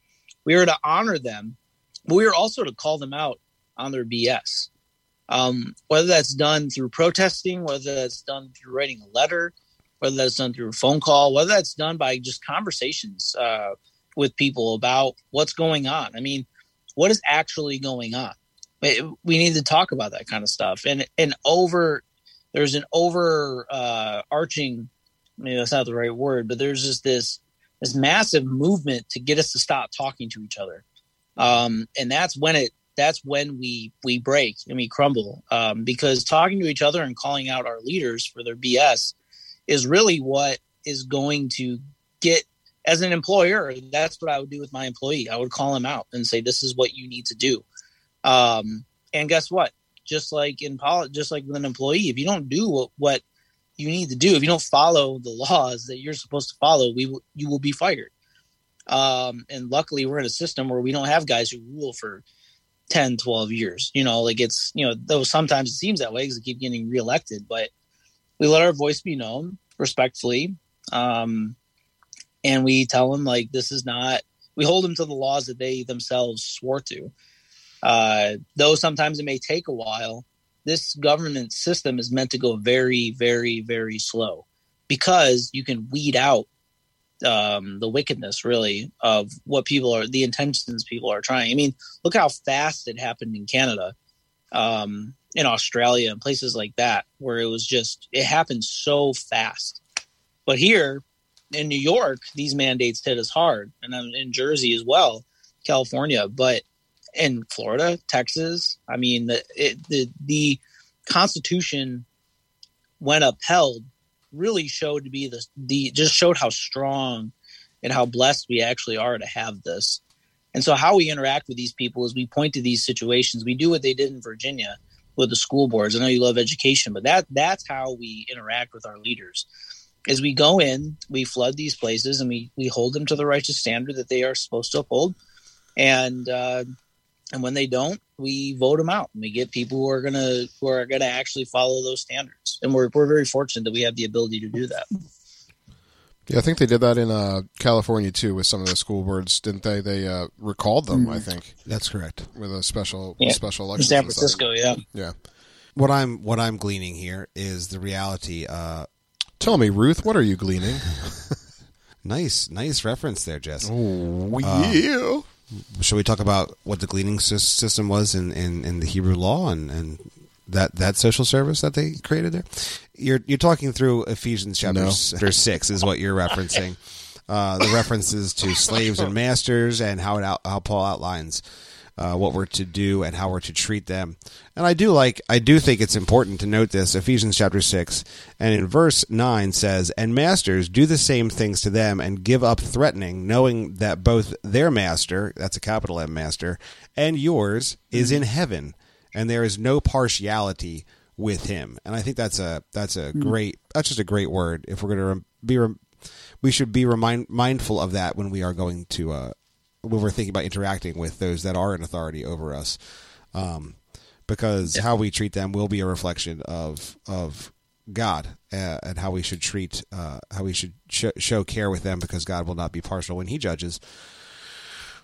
Speaker 3: we are to honor them, but we are also to call them out on their BS. Um, whether that's done through protesting, whether that's done through writing a letter, whether that's done through a phone call, whether that's done by just conversations uh, with people about what's going on. I mean, what is actually going on? We need to talk about that kind of stuff. And and over there's an over uh, arching maybe that's not the right word, but there's just this this massive movement to get us to stop talking to each other. Um, and that's when it that's when we we break and we crumble um, because talking to each other and calling out our leaders for their BS is really what is going to get as an employer, that's what I would do with my employee. I would call him out and say, "This is what you need to do." Um, and guess what? Just like in poli- just like with an employee, if you don't do what, what you need to do, if you don't follow the laws that you're supposed to follow, we will, you will be fired. Um, and luckily, we're in a system where we don't have guys who rule for 10, 12 years. You know, like it's you know, though sometimes it seems that way because they keep getting reelected, but we let our voice be known respectfully. Um, and we tell them like this is not we hold them to the laws that they themselves swore to uh, though sometimes it may take a while this government system is meant to go very very very slow because you can weed out um, the wickedness really of what people are the intentions people are trying i mean look how fast it happened in canada um, in australia and places like that where it was just it happened so fast but here in New York, these mandates hit us hard, and in Jersey as well. California, but in Florida, Texas, I mean, the it, the the Constitution, when upheld, really showed to be the the just showed how strong and how blessed we actually are to have this. And so, how we interact with these people is we point to these situations. We do what they did in Virginia with the school boards. I know you love education, but that that's how we interact with our leaders. As we go in, we flood these places and we we hold them to the righteous standard that they are supposed to uphold. And uh, and when they don't, we vote them out. And we get people who are gonna who are gonna actually follow those standards. And we're we're very fortunate that we have the ability to do that.
Speaker 2: Yeah, I think they did that in uh, California too with some of the school boards, didn't they? They uh, recalled them, I think,
Speaker 1: That's correct.
Speaker 2: with a special
Speaker 3: Yeah.
Speaker 2: special
Speaker 3: In
Speaker 2: election.
Speaker 3: San Francisco, yeah.
Speaker 2: Yeah.
Speaker 1: What I'm what I'm gleaning here is the reality. Uh,
Speaker 2: Tell me, Ruth, what are you gleaning?
Speaker 1: nice, nice reference there, Jess.
Speaker 2: Oh,
Speaker 1: yeah. Shall we talk about what the gleaning system was in, in, in the Hebrew law and, and that, that social service that they created there? You're you're talking through Ephesians chapter,
Speaker 2: No.
Speaker 1: six is what you're referencing. Uh, the references to slaves and masters and how it out, how Paul outlines uh, what we're to do and how we're to treat them. And I do like I do think it's important to note this Ephesians chapter 6 and in verse 9 says and masters do the same things to them and give up threatening knowing that both their master that's a capital M master and yours is in heaven and there is no partiality with him. And I think that's a that's a great that's just a great word if we're going to be we should be remind, mindful of that when we are going to uh, when we're thinking about interacting with those that are in authority over us, um, because how we treat them will be a reflection of of God uh, and how we should treat uh, how we should sh- show care with them because God will not be partial when He judges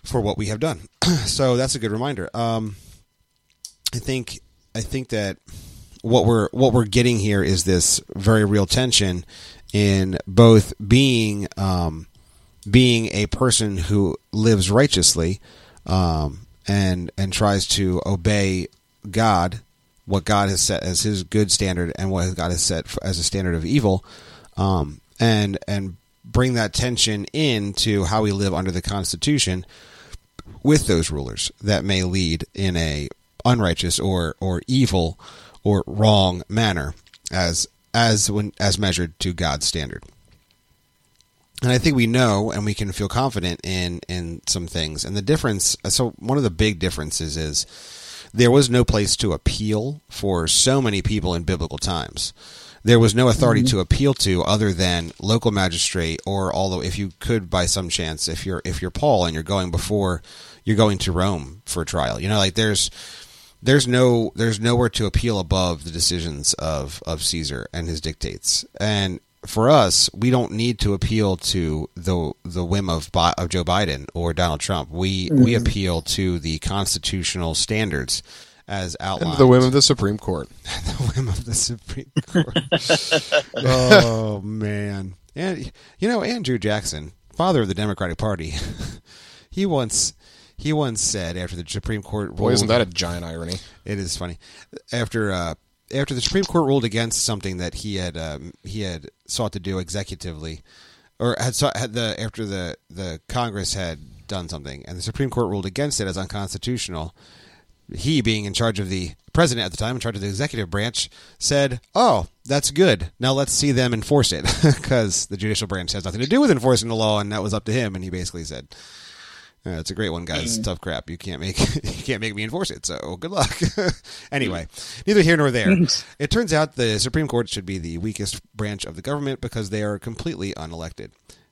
Speaker 1: for what we have done. so that's a good reminder. Um, I think I think that what we're what we're getting here is this very real tension in both being um, being a person who lives righteously um, and and tries to obey God, what God has set as His good standard, and what God has set as a standard of evil, um, and and bring that tension into how we live under the Constitution with those rulers that may lead in a unrighteous or or evil or wrong manner as as when as measured to God's standard. And I think we know and we can feel confident in in some things. And the difference so one of the big differences is there was no place to appeal for so many people in biblical times. There was no authority mm-hmm. to appeal to other than local magistrate or although if you could by some chance if you're if you're Paul and you're going before you're going to Rome for trial. You know like there's there's no there's nowhere to appeal above the decisions of of Caesar and his dictates. And for us, we don't need to appeal to the the whim of Bi- of Joe Biden or Donald Trump. We we appeal to the constitutional standards as outlined.
Speaker 2: And the whim of the Supreme Court.
Speaker 1: the whim of the Supreme Court. oh man, and you know Andrew Jackson, father of the Democratic Party, he once he once said after the Supreme Court
Speaker 2: Boy, isn't that a giant irony?
Speaker 1: it is funny. After uh, after the Supreme Court ruled against something that he had um, he had sought to do executively, or had, sought, had the after the the Congress had done something, and the Supreme Court ruled against it as unconstitutional. He, being in charge of the president at the time, in charge of the executive branch, said, "Oh, that's good. Now let's see them enforce it, because the judicial branch has nothing to do with enforcing the law, and that was up to him." And he basically said, uh, it's a great one, guys. Tough crap. You can't make you can't make me enforce it. So good luck. anyway, neither here nor there. It turns out the Supreme Court should be the weakest branch of the government because they are completely unelected.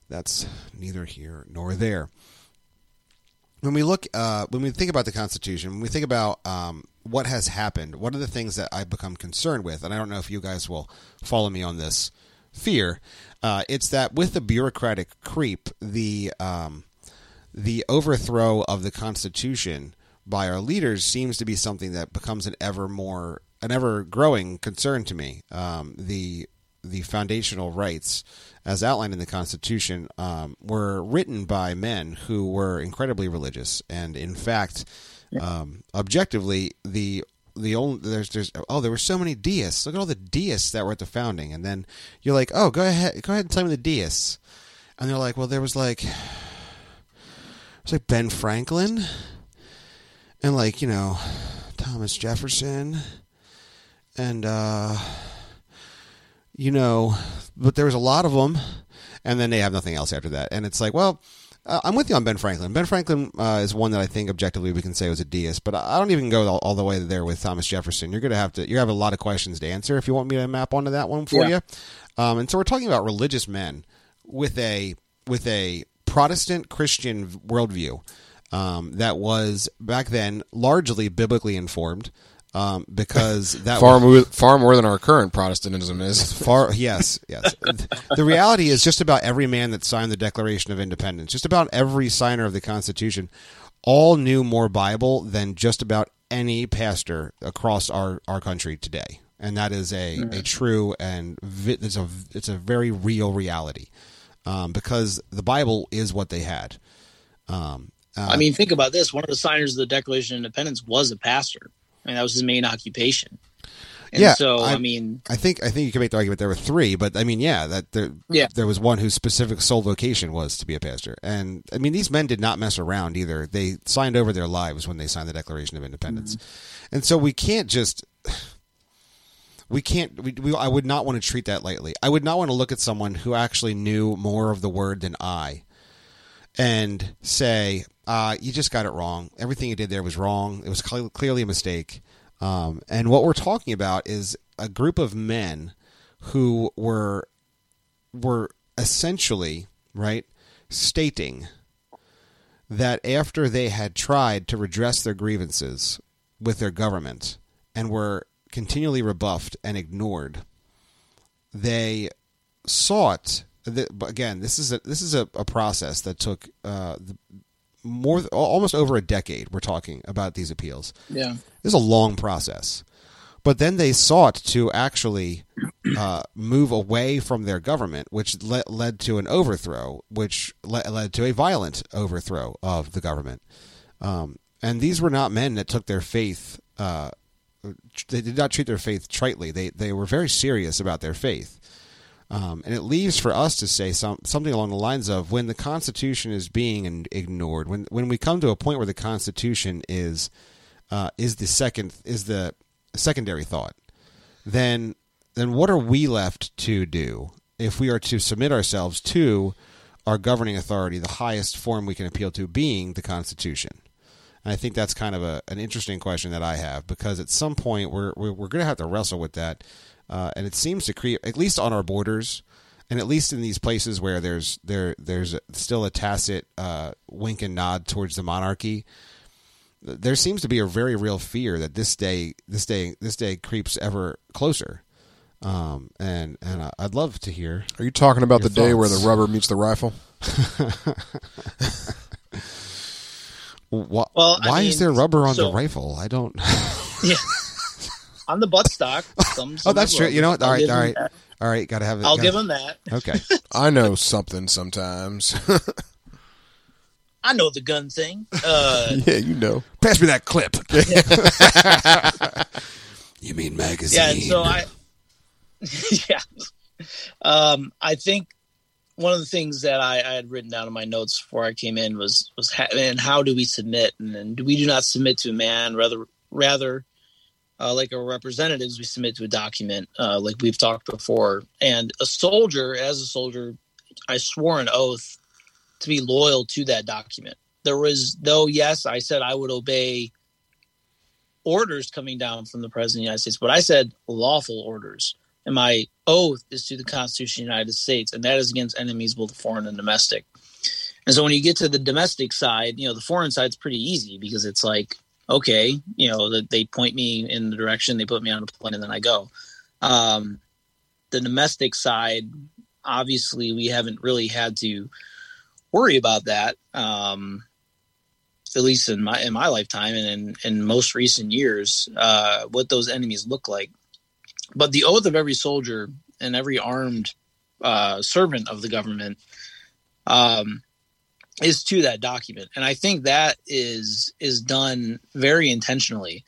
Speaker 1: That's neither here nor there. When we look, uh, when we think about the Constitution, when we think about um, what has happened, what are the things that I've become concerned with? And I don't know if you guys will follow me on this fear. Uh, it's that with the bureaucratic creep, the um, the overthrow of the Constitution by our leaders seems to be something that becomes an ever more an ever growing concern to me. Um, the the foundational rights, as outlined in the Constitution, um, were written by men who were incredibly religious, and in fact, um, objectively, the the only there's there's oh there were so many deists. Look at all the deists that were at the founding, and then you're like, oh, go ahead, go ahead and tell me the deists, and they're like, well, there was like it's like Ben Franklin and like you know Thomas Jefferson and uh, you know, but there was a lot of them, and then they have nothing else after that, and it's like, well. Uh, I'm with you on Ben Franklin. Ben Franklin uh, is one that I think objectively we can say was a deist, but I don't even go all, all the way there with Thomas Jefferson. You're going to have to you have a lot of questions to answer if you want me to map onto that one for
Speaker 3: Yeah.
Speaker 1: you. Um, and so we're talking about religious men with a with a Protestant Christian worldview um, that was back then largely biblically informed um, because that
Speaker 2: Far
Speaker 1: was,
Speaker 2: more, far more than our current Protestantism is.
Speaker 1: Far yes, yes. the reality is just about every man that signed the Declaration of Independence, just about every signer of the Constitution, all knew more Bible than just about any pastor across our, our country today, and that is a, a true and vi- it's a it's a very real reality um, because the Bible is what they had. Um, uh,
Speaker 3: I mean, think about this. One of the signers of the Declaration of Independence was a pastor. I mean, that was his main occupation. And
Speaker 1: Yeah,
Speaker 3: so, I,
Speaker 1: I-
Speaker 3: mean,
Speaker 1: I think I think you can make the argument there were three, but I mean, yeah, that there
Speaker 3: Yeah.
Speaker 1: there was one whose specific sole vocation was to be a pastor, and I mean, these men did not mess around either. They signed over their lives when they signed the Declaration of Independence, and so we can't just we can't. We, we, I would not want to treat that lightly. I would not want to look at someone who actually knew more of the word than I, and say, uh, "You just got it wrong. Everything you did there was wrong. It was cle clearly a mistake." Um, and what we're talking about is a group of men who were were essentially right stating that after they had tried to redress their grievances with their government and were continually rebuffed and ignored, they sought. th- but Again, this is a this is a, a process that took uh, the- more almost over a decade. We're talking about these appeals.
Speaker 3: yeah.
Speaker 1: This is a long process. But then they sought to actually uh, move away from their government, which le- led to an overthrow, which le- led to a violent overthrow of the government. Um, and these were not men that took their faith. Uh, they did not treat their faith tritely. They they were very serious about their faith. Um, and it leaves for us to say some, something along the lines of when the Constitution is being ignored, when when we come to a point where the Constitution is uh, is the second is the secondary thought, then then what are we left to do if we are to submit ourselves to our governing authority, the highest form we can appeal to being the Constitution? And I think that's kind of a, an interesting question that I have because at some point we're we're, we're going to have to wrestle with that, uh, and it seems to create at least on our borders, and at least in these places where there's there there's still a tacit uh, wink and nod towards the monarchy. There seems to be a very real fear that this day this day this day creeps ever closer, um, and and I'd love to hear
Speaker 2: Are you talking about the day where the rubber meets the rifle?
Speaker 1: wh-
Speaker 3: Well, I
Speaker 1: why is there rubber on the rifle? I don't.
Speaker 3: Yeah. On the buttstock. comes
Speaker 1: oh,
Speaker 3: some
Speaker 1: that's true.
Speaker 3: rubber.
Speaker 1: You know what? All
Speaker 3: I'll
Speaker 1: right,
Speaker 3: give
Speaker 1: all
Speaker 3: him
Speaker 1: right,
Speaker 3: that.
Speaker 1: all right. Got to have it.
Speaker 3: I'll
Speaker 1: gotta-
Speaker 3: give him that.
Speaker 1: Okay.
Speaker 2: I know something sometimes.
Speaker 3: I know the gun thing. Uh,
Speaker 2: yeah, you know.
Speaker 1: Pass me that clip. you mean magazine?
Speaker 3: yeah, and so I, yeah, um, I think one of the things that I, I had written down in my notes before I came in was was ha- and how do we submit and, and we do not submit to a man rather rather uh, like our representatives we submit to a document uh, like we've talked before and a soldier as a soldier I swore an oath to be loyal to that document. There was though yes I said I would obey orders coming down from the president of the United States, but I said lawful orders. And my oath is to the Constitution of the United States, and that is against enemies both foreign and domestic. And so when you get to the domestic side, you know, the foreign side's pretty easy because it's like, okay, you know, they point me in the direction, they put me on a plane, and then I go. Um, the domestic side, obviously, we haven't really had to worry about that. Um, at least in my in my lifetime and in, in most recent years, uh, what those enemies look like. But the oath of every soldier and every armed uh, servant of the government um, is to that document, and I think that is is done very intentionally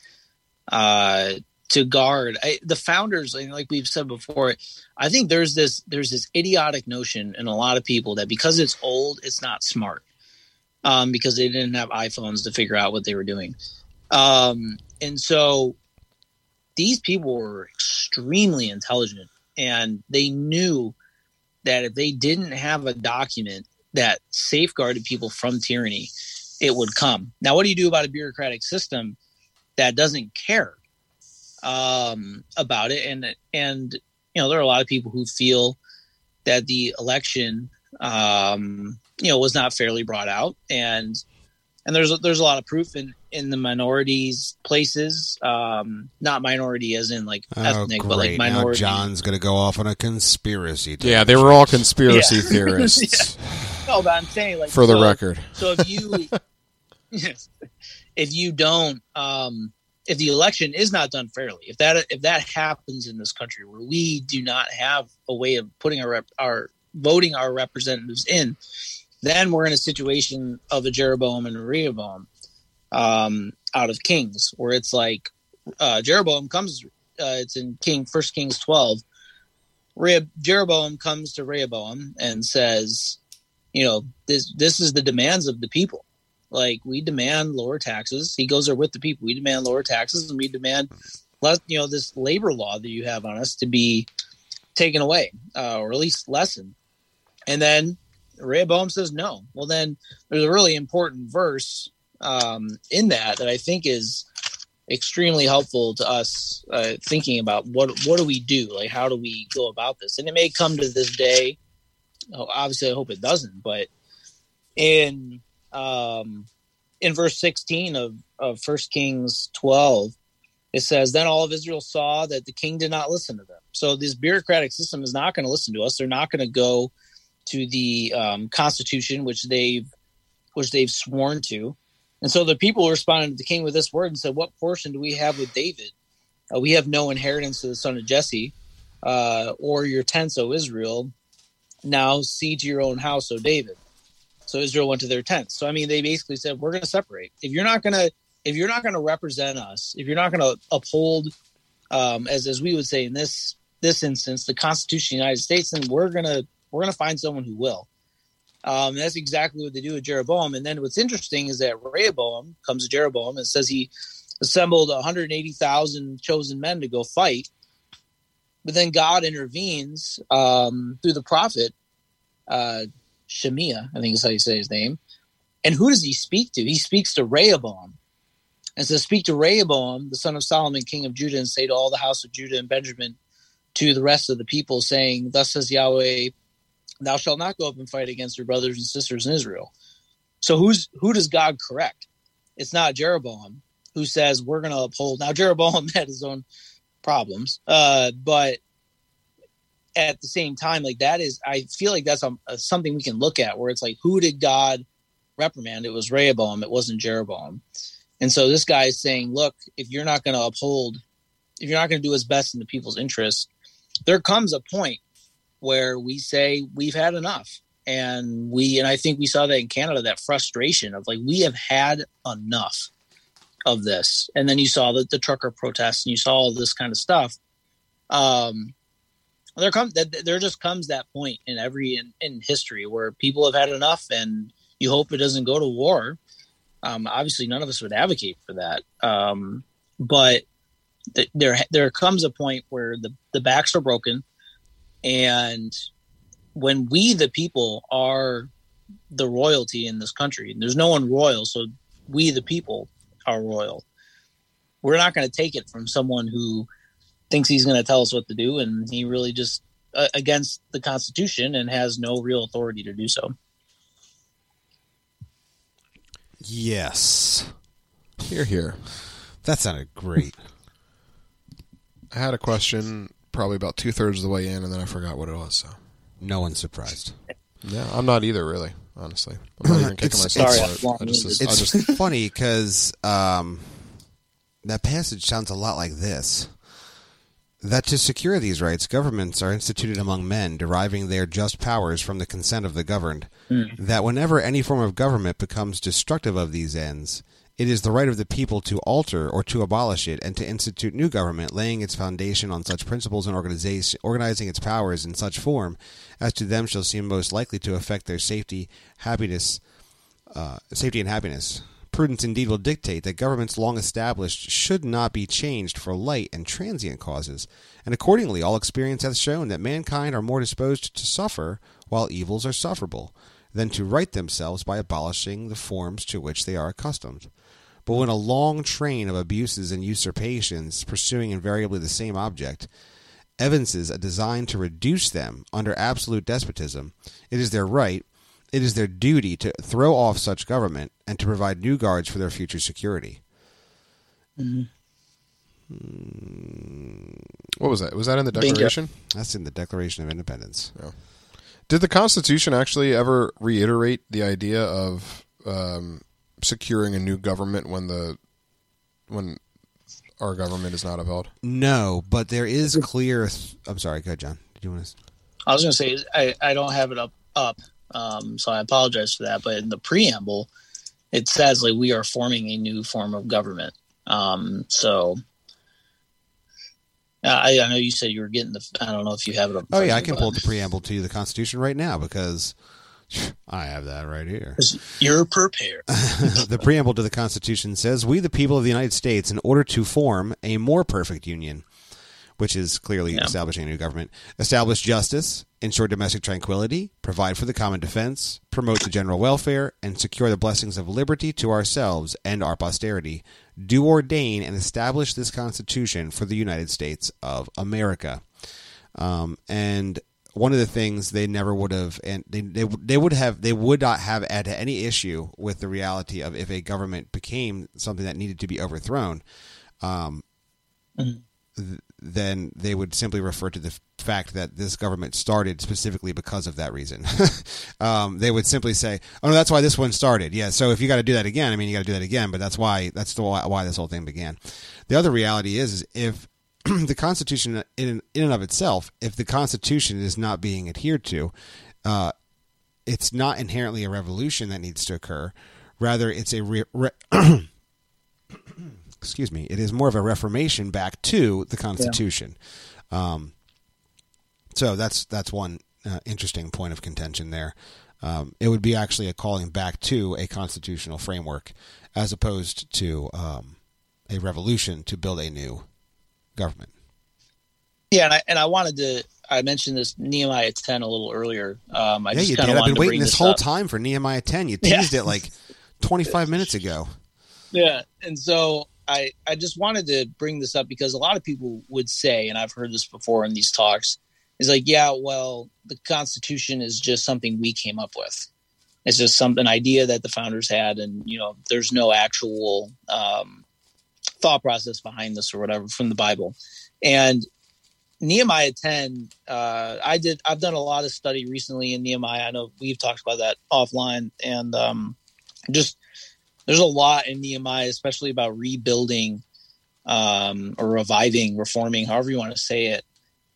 Speaker 3: uh, to guard I, the founders. Like we've said before, I think there's this there's this idiotic notion in a lot of people that because it's old, it's not smart um, because they didn't have iPhones to figure out what they were doing. Um, and so these people were extremely intelligent and they knew that if they didn't have a document that safeguarded people from tyranny, it would come. Now, what do you do about a bureaucratic system that doesn't care um, about it? And and you know, there are a lot of people who feel that the election, um, you know, was not fairly brought out, and and there's there's a lot of proof in in the minorities places, um, not minority as in like
Speaker 1: Oh,
Speaker 3: ethnic,
Speaker 1: great.
Speaker 3: but like
Speaker 1: now
Speaker 3: minority.
Speaker 1: John's going to go off on a conspiracy.
Speaker 2: Yeah, they were all conspiracy
Speaker 3: Yeah.
Speaker 2: theorists,
Speaker 3: No, but I'm saying like
Speaker 2: for the
Speaker 3: so-
Speaker 2: record.
Speaker 3: So if you if you don't um if the election is not done fairly, if that if that happens in this country where we do not have a way of putting our rep, our voting our representatives in, then we're in a situation of a Jeroboam and a Rehoboam um, out of Kings, where it's like uh, Jeroboam comes. Uh, it's in King First Kings twelve. Rehab, Jeroboam comes to Rehoboam and says, "You know this. This is the demands of the people. Like we demand lower taxes. He goes there with the people. We demand lower taxes, and we demand less. You know this labor law that you have on us to be taken away, uh, or at least lessened." And then Rehoboam says no. Well, then there's a really important verse um, in that that I think is extremely helpful to us uh, thinking about what what do we do? Like how do we go about this? And it may come to this day. Oh, obviously i hope it doesn't but in um in verse 16 of of first kings 12 it says then all of israel saw that the king did not listen to them. So this bureaucratic system is not going to listen to us. They're not going to go to the um, constitution which they've which they've sworn to and so the people responded to the king with this word and said, What portion do we have with David? Uh, we have no inheritance to the son of Jesse, uh, or your tents, O Israel. Now see to your own house, O David. So Israel went to their tents. So I mean, they basically said, We're going to separate. If you're not going to, if you're not going to represent us, if you're not going to uphold, um, as as we would say in this this instance, the Constitution of the United States, then we're gonna we're gonna find someone who will. Um, that's exactly what they do with Jeroboam. And then what's interesting is that Rehoboam comes to Jeroboam and says he assembled 180,000 chosen men to go fight. But then God intervenes um, through the prophet uh, Shemiah, I think is how you say his name. And who does he speak to? He speaks to Rehoboam. And says, Speak to Rehoboam, the son of Solomon, king of Judah, and say to all the house of Judah and Benjamin, to the rest of the people, saying, Thus says Yahweh, thou shalt not go up and fight against your brothers and sisters in Israel. So who's who does God correct? It's not Jeroboam who says we're going to uphold. Now Jeroboam had his own problems, uh, but at the same time, like that is, I feel like that's a, a, something we can look at where it's like, who did God reprimand? It was Rehoboam. It wasn't Jeroboam. And so this guy is saying, look, if you're not going to uphold, if you're not going to do what's best in the people's interest, there comes a point where we say we've had enough. And we and i think we saw that in canada that frustration of like we have had enough of this. And then you saw the, the trucker protests and you saw all this kind of stuff. Um there comes there just comes that point in every in, in history where people have had enough and you hope it doesn't go to war. Um obviously none of us would advocate for that. Um but th- there there comes a point where the the backs are broken and when we, the people, are the royalty in this country, and there's no one royal, so we, the people, are royal. We're not going to take it from someone who thinks he's going to tell us what to do, and he really just uh, against the Constitution and has no real authority to do so.
Speaker 1: Yes.
Speaker 2: Here, here.
Speaker 1: That sounded great.
Speaker 2: I had a question probably about two thirds of the way in, and then I forgot what it was. So
Speaker 1: No one's surprised.
Speaker 2: yeah, I'm not either, really. Honestly, I'm not even kicking
Speaker 1: It's-
Speaker 2: myself.
Speaker 3: Sorry.
Speaker 2: I just, I
Speaker 1: It's
Speaker 2: just
Speaker 1: funny because um, that passage sounds a lot like this. That to secure these rights, governments are instituted among men, deriving their just powers from the consent of the governed. That whenever any form of government becomes destructive of these ends, it is the right of the people to alter or to abolish it, and to institute new government, laying its foundation on such principles and organizing its powers in such form as to them shall seem most likely to affect their safety, happiness, uh, safety and happiness. Prudence indeed will dictate that governments long established should not be changed for light and transient causes, and accordingly all experience hath shown that mankind are more disposed to suffer while evils are sufferable, than to right themselves by abolishing the forms to which they are accustomed. But when a long train of abuses and usurpations, pursuing invariably the same object, evinces a design to reduce them under absolute despotism, it is their right, it is their duty to throw off such government and to provide new guards for their future security.
Speaker 2: What was that? Was that in the Declaration?
Speaker 3: Bingo.
Speaker 2: Declaration?
Speaker 1: That's in the Declaration of Independence.
Speaker 2: Did the Constitution actually ever reiterate the idea of um, securing a new government when the when our government is not upheld?
Speaker 1: No, but there is clear. I'm sorry. Go ahead, John. Did you want to?
Speaker 3: I was going to say I, I don't have it up up, um, so I apologize for that. But in the preamble, it says like we are forming a new form of government. Um, so I, I know you said you were getting the. I don't know if you have it up.
Speaker 1: Oh yeah, I can
Speaker 3: but-
Speaker 1: pull the preamble to the Constitution right now because I have that right here.
Speaker 3: You're prepared.
Speaker 1: the preamble to the Constitution says, "We, the people of the United States, in order to form a more perfect union, which is clearly
Speaker 3: Yeah.
Speaker 1: establishing a new government, establish justice, ensure domestic tranquility, provide for the common defense, promote the general welfare, and secure the blessings of liberty to ourselves and our posterity, do ordain and establish this Constitution for the United States of America." Um, and one of the things they never would have, and they, they they would have, they would not have had any issue with the reality of if a government became something that needed to be overthrown, um, th- then they would simply refer to the f- fact that this government started specifically because of that reason. um, they would simply say, "Oh no, that's why this one started." Yeah, so if you got to do that again, I mean, you got to do that again, but that's why that's the why, why this whole thing began. The other reality is, is if the Constitution, in in and of itself, if the Constitution is not being adhered to, uh, it's not inherently a revolution that needs to occur. Rather, it's a re- re- excuse me. It is more of a reformation back to the Constitution. Um, so that's that's one uh, interesting point of contention there. Um, it would be actually a calling back to a constitutional framework, as opposed to um, a revolution to build a new government.
Speaker 3: Yeah, and I and I wanted to. I mentioned this Nehemiah ten a little earlier. Um, I
Speaker 1: yeah,
Speaker 3: just
Speaker 1: you did.
Speaker 3: of
Speaker 1: I've been waiting this
Speaker 3: this
Speaker 1: whole
Speaker 3: up.
Speaker 1: time for Nehemiah 10. You
Speaker 3: Yeah.
Speaker 1: teased it like 25 minutes ago.
Speaker 3: Yeah, and so I I just wanted to bring this up because a lot of people would say, and I've heard this before in these talks, is like, yeah, well, the Constitution is just something we came up with. It's just some an idea that the founders had, and you know, there's no actual um, thought process behind this or whatever from the Bible. And Nehemiah 10, uh, I did. I've done a lot of study recently in Nehemiah. I know we've talked about that offline, and um, just there's a lot in Nehemiah, especially about rebuilding um, or reviving, reforming, however you want to say it,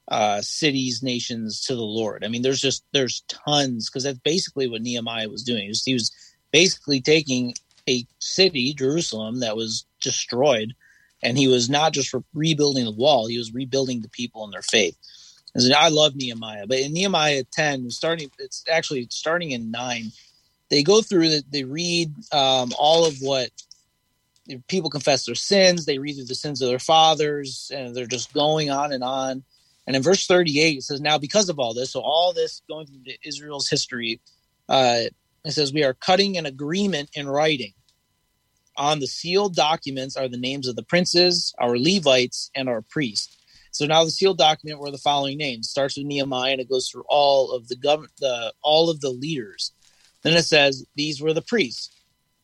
Speaker 3: uh, cities, nations to the Lord. I mean, there's just there's tons because that's basically what Nehemiah was doing. He was, he was basically taking a city, Jerusalem, that was destroyed, and he was not just re- rebuilding the wall; he was rebuilding the people and their faith. And I love Nehemiah, but in Nehemiah 10, starting it's actually starting in nine they go through that they read um, all of what people confess their sins they read through the sins of their fathers and they're just going on and on and in verse 38 it says now because of all this so all this going through israel's history uh, it says we are cutting an agreement in writing on the sealed documents are the names of the princes our levites and our priests so now the sealed document were the following names starts with nehemiah and it goes through all of the government the all of the leaders then it says these were the priests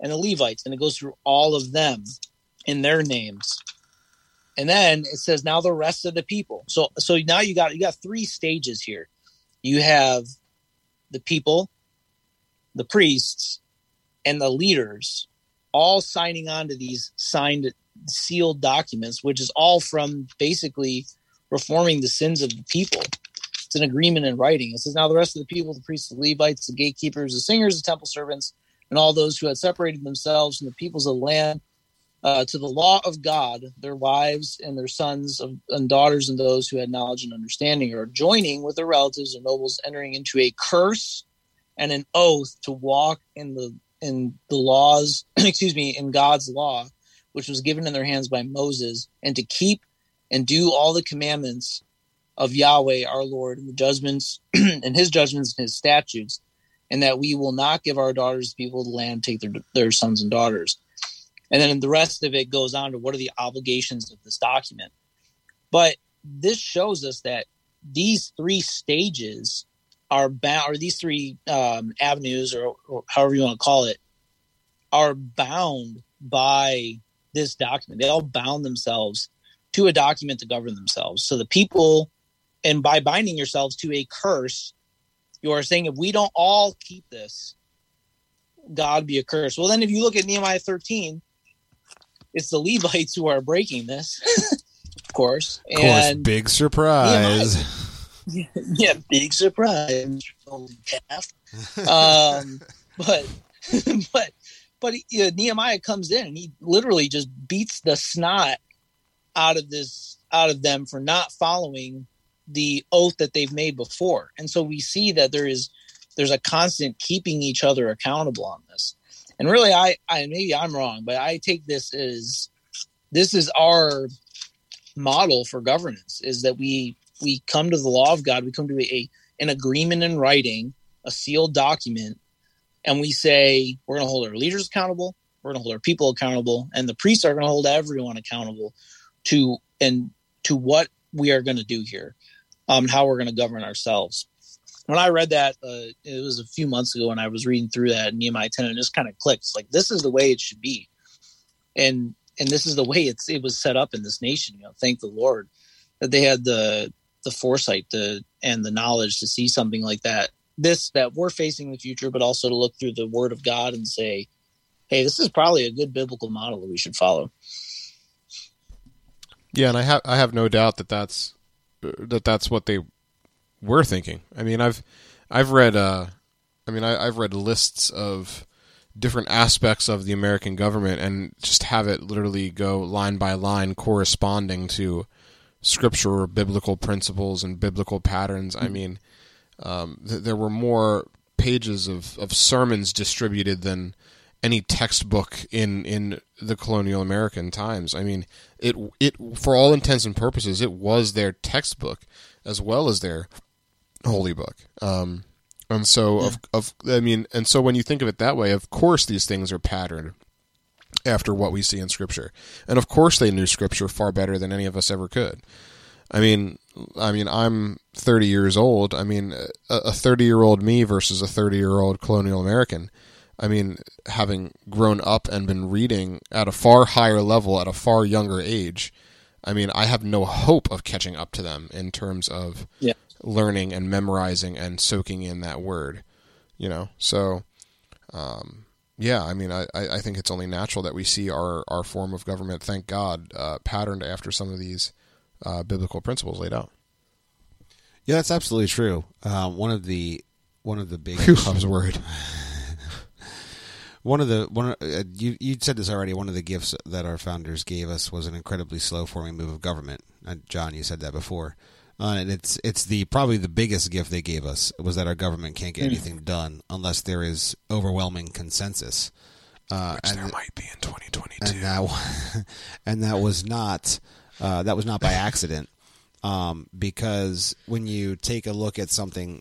Speaker 3: and the Levites, and it goes through all of them in their names. And then it says now the rest of the people. So so now you got you got three stages here. You have the people, the priests, and the leaders all signing on to these signed sealed documents, which is all from basically reforming the sins of the people. It's an agreement in writing. It says, Now the rest of the people, the priests, the Levites, the gatekeepers, the singers, the temple servants, and all those who had separated themselves from the peoples of the land uh, to the law of God, their wives and their sons of, and daughters, and those who had knowledge and understanding, are joining with their relatives and nobles, entering into a curse and an oath to walk in the in the laws, excuse me, in God's law, which was given in their hands by Moses, and to keep and do all the commandments of Yahweh our Lord and the judgments and his judgments and his statutes, and that we will not give our daughters to people of the land take their their sons and daughters. And then the rest of it goes on to what are the obligations of this document. But this shows us that these three stages are bound, or these three um, avenues, or, or however you want to call it, are bound by this document. They all bound themselves to a document to govern themselves. So the people, and by binding yourselves to a curse, you are saying if we don't all keep this, God be a curse. Well, then if you look at Nehemiah 13, it's the Levites who are breaking this, of course.
Speaker 1: Of course,
Speaker 3: and
Speaker 1: big surprise.
Speaker 3: yeah, yeah, big surprise, calf. Um, but but but uh, Nehemiah comes in and he literally just beats the snot out of this out of them for not following the oath that they've made before. And so we see that there is there's a constant keeping each other accountable on this. And really I I maybe I'm wrong, but I take this as this is our model for governance is that we we come to the law of God, we come to a an agreement in writing, a sealed document, and we say we're going to hold our leaders accountable, we're going to hold our people accountable, and the priests are going to hold everyone accountable to and to what we are going to do here, um, how we're going to govern ourselves. When I read that, uh, it was a few months ago, and I was reading through that Nehemiah 10, and it just kind of clicked. Like this is the way it should be, and and this is the way it's it was set up in this nation. You know, thank the Lord that they had the the foresight and the knowledge to see something like that. This that we're facing the future, but also to look through the Word of God and say, "Hey, this is probably a good biblical model that we should follow."
Speaker 2: Yeah, and I have I have no doubt that that's that that's what they were thinking. I mean, I've I've read uh, I mean, I, I've read lists of different aspects of the American government and just have it literally go line by line corresponding to scripture or biblical principles and biblical patterns. I mean, um, th- there were more pages of, of sermons distributed than any textbook in, in the colonial American times. I mean, it it for all intents and purposes, it was their textbook as well as their holy book. Um, and so, of, of I mean, and so when you think of it that way, of course these things are patterned after what we see in Scripture, and of course they knew Scripture far better than any of us ever could. I mean, I mean, I'm 30 years old. I mean, a 30 year old me versus a 30 year old colonial American. I mean, having grown up and been reading at a far higher level at a far younger age, I mean, I have no hope of catching up to them in terms of
Speaker 3: Yeah.
Speaker 2: learning and memorizing and soaking in that word. You know, so um, yeah, I mean, I, I think it's only natural that we see our, our form of government, thank God, uh, patterned after some of these uh, biblical principles laid out.
Speaker 1: Yeah, that's absolutely true. Uh, one of the one of the big
Speaker 2: I was worried.
Speaker 1: one of the one uh, you you said this already. One of the gifts that our founders gave us was an incredibly slow forming move of government. Uh, John, you said that before, uh, and it's it's the probably the biggest gift they gave us was that our government can't get anything done unless there is overwhelming consensus. Uh,
Speaker 2: Which
Speaker 1: and
Speaker 2: there might be in 2022.
Speaker 1: and that and that was not uh, that was not by accident um, because when you take a look at something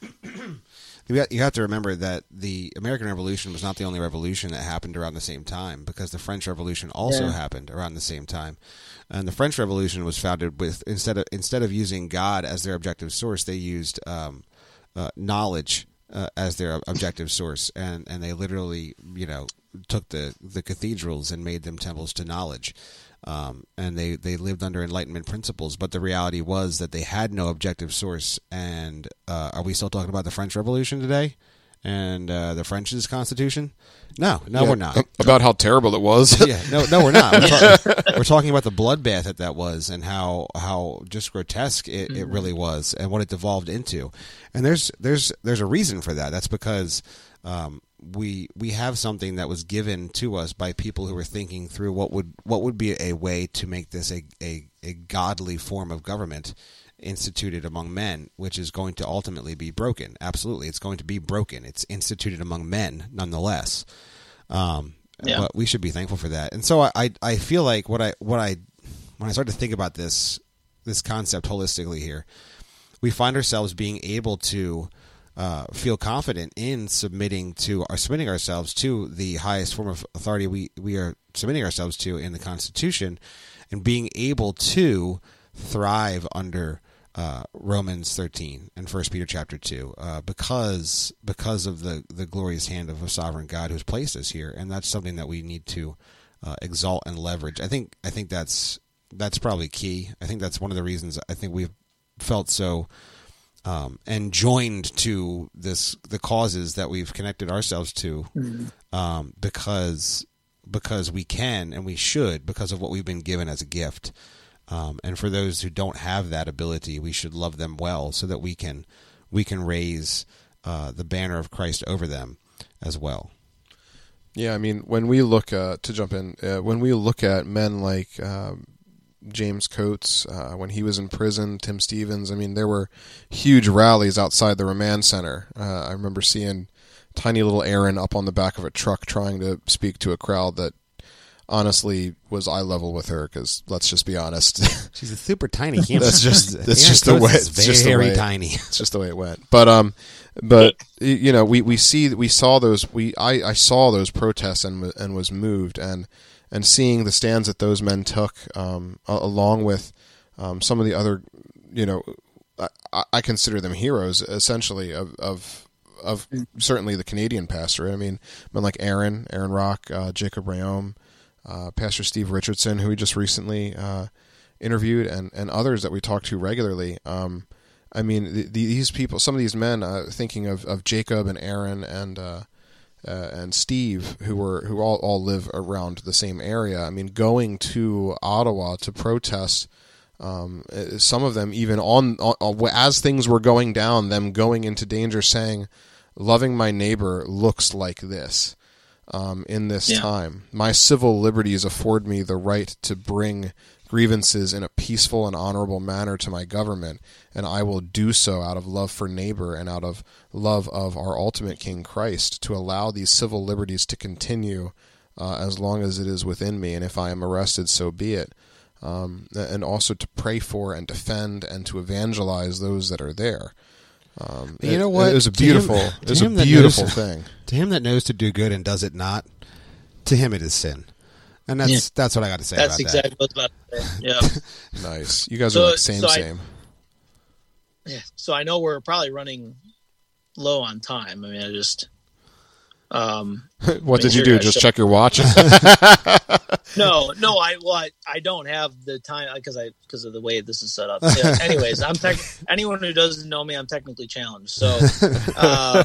Speaker 1: you have- you have to remember that the American Revolution was not the only revolution that happened around the same time because the French Revolution also
Speaker 3: Yeah.
Speaker 1: happened around the same time and the French Revolution was founded with instead of instead of using God as their objective source they used um, uh, knowledge uh, as their objective source, and and they literally you know took the the cathedrals and made them temples to knowledge. Um, and they, they lived under Enlightenment principles, but the reality was that they had no objective source. And uh, are we still talking about the French Revolution today and uh, the French's Constitution? No, no,
Speaker 2: Yeah,
Speaker 1: we're not.
Speaker 2: About how terrible it was.
Speaker 1: yeah, no, no, we're not. We're, talk- we're talking about the bloodbath that that was, and how how just grotesque it, it really was, and what it devolved into. And there's there's there's a reason for that. That's because um, we we have something that was given to us by people who were thinking through what would what would be a way to make this a a, a godly form of government instituted among men, which is going to ultimately be broken. Absolutely, it's going to be broken. It's instituted among men, nonetheless. Um,
Speaker 3: Yeah.
Speaker 1: But we should be thankful for that. And so I, I, I feel like what I, what I, when I start to think about this, this concept holistically here, we find ourselves being able to uh, feel confident in submitting to or submitting ourselves to the highest form of authority we, we are submitting ourselves to in the Constitution, and being able to thrive under uh, Romans 13 and First Peter chapter 2 uh, because because of the the glorious hand of a sovereign God who's placed us here, and that's something that we need to uh, exalt and leverage. I think I think that's that's probably key. I think that's one of the reasons I think we've felt so um, and joined to this the causes that we've connected ourselves to um, because because we can and we should because of what we've been given as a gift. Um, and for those who don't have that ability, we should love them well so that we can we can raise uh, the banner of Christ over them as well.
Speaker 2: Yeah, I mean, when we look uh, to jump in, uh, when we look at men like um, James Coates uh, when he was in prison, Tim Stephens. I mean, there were huge rallies outside the remand center. Uh, I remember seeing tiny little Aaron up on the back of a truck trying to speak to a crowd that honestly was eye level with her. Because let's just be honest,
Speaker 1: She's a super tiny human.
Speaker 2: That's just- that's
Speaker 1: Aaron
Speaker 2: just the way-
Speaker 1: is
Speaker 2: it's just the
Speaker 1: very
Speaker 2: way-
Speaker 1: tiny.
Speaker 2: it's just the way it went. But um, but you know, we, we see we saw those we I, I saw those protests and and was moved and and seeing the stands that those men took um, along with um, some of the other you know I, I consider them heroes essentially of of of certainly the Canadian pastorate. I mean, men like Aaron Aaron Rock, uh, Jacob Reaume, uh, Pastor Steve Richardson, who we just recently uh, interviewed, and and others that we talk to regularly. Um, I mean, the, these people, some of these men, uh, thinking of, of Jacob and Aaron and uh, uh, and Steve, who were who all, all live around the same area. I mean, going to Ottawa to protest. Um, uh, some of them even on, on as things were going down, them going into danger, saying, "Loving my neighbor looks like this." Um, in this
Speaker 3: Yeah.
Speaker 2: time, my civil liberties afford me the right to bring grievances in a peaceful and honorable manner to my government, and I will do so out of love for neighbor and out of love of our ultimate King Christ to allow these civil liberties to continue uh, as long as it is within me, and if I am arrested, so be it. Um, and also to pray for and defend and to evangelize those that are there. Um,
Speaker 1: You know
Speaker 2: it-
Speaker 1: what?
Speaker 2: It was a
Speaker 1: To him-
Speaker 2: beautiful, it was a beautiful
Speaker 1: knows-
Speaker 2: thing.
Speaker 1: To him that knows to do good and does it not, to him it is sin. And that's
Speaker 3: Yeah.
Speaker 1: that's what I got to say
Speaker 3: That's
Speaker 1: about
Speaker 3: exactly what I was about to say. Yeah.
Speaker 2: Nice. You guys
Speaker 3: So-
Speaker 2: are like same,
Speaker 3: so I-
Speaker 2: same.
Speaker 3: yeah. So I know we're probably running low on time. I mean, I just. Um,
Speaker 2: what did you do? Just check your watch?
Speaker 3: no, no, I well, I, I don't have the time because I because of the way this is set up. Yeah, anyways, I'm tech, anyone who doesn't know me, I'm technically challenged. So, um,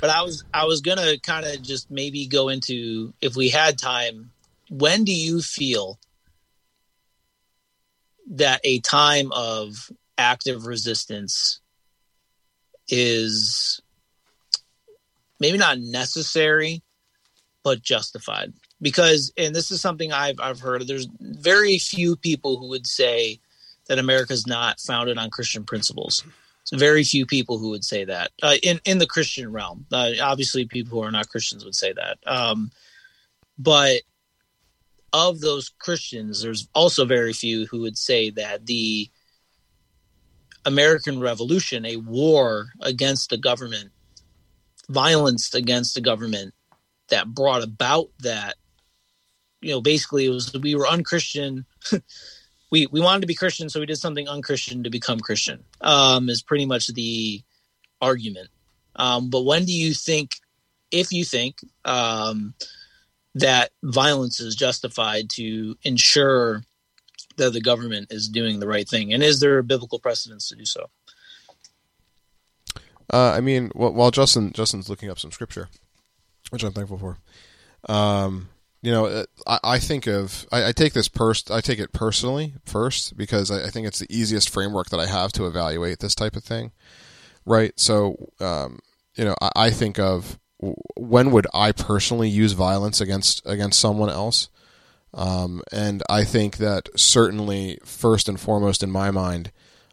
Speaker 3: but I was I was gonna kind of just maybe go into if we had time. When do you feel that a time of active resistance is maybe not necessary, but justified? because and this is something I've I've heard there's very few people who would say that America is not founded on Christian principles. Very few people who would say that uh, in in the Christian realm. Uh, obviously, people who are not Christians would say that. Um, but of those Christians, there's also very few who would say that the American Revolution, a war against the government, violence against the government, that brought about that you know basically it was we were unchristian. We we wanted to be christian so we did something unchristian to become christian um is pretty much the argument. Um but when do you think if you think um that violence is justified to ensure that the government is doing the right thing? And is there a biblical precedence to do so
Speaker 2: Uh, I mean, wh- while Justin Justin's looking up some scripture, which I'm thankful for. Um, you know, uh, I, I think of I, I take this pers- I take it personally first because I, I think it's the easiest framework that I have to evaluate this type of thing. Right. So, um, you know, I, I think of when would I personally use violence against against someone else, um, and I think that certainly first and foremost in my mind,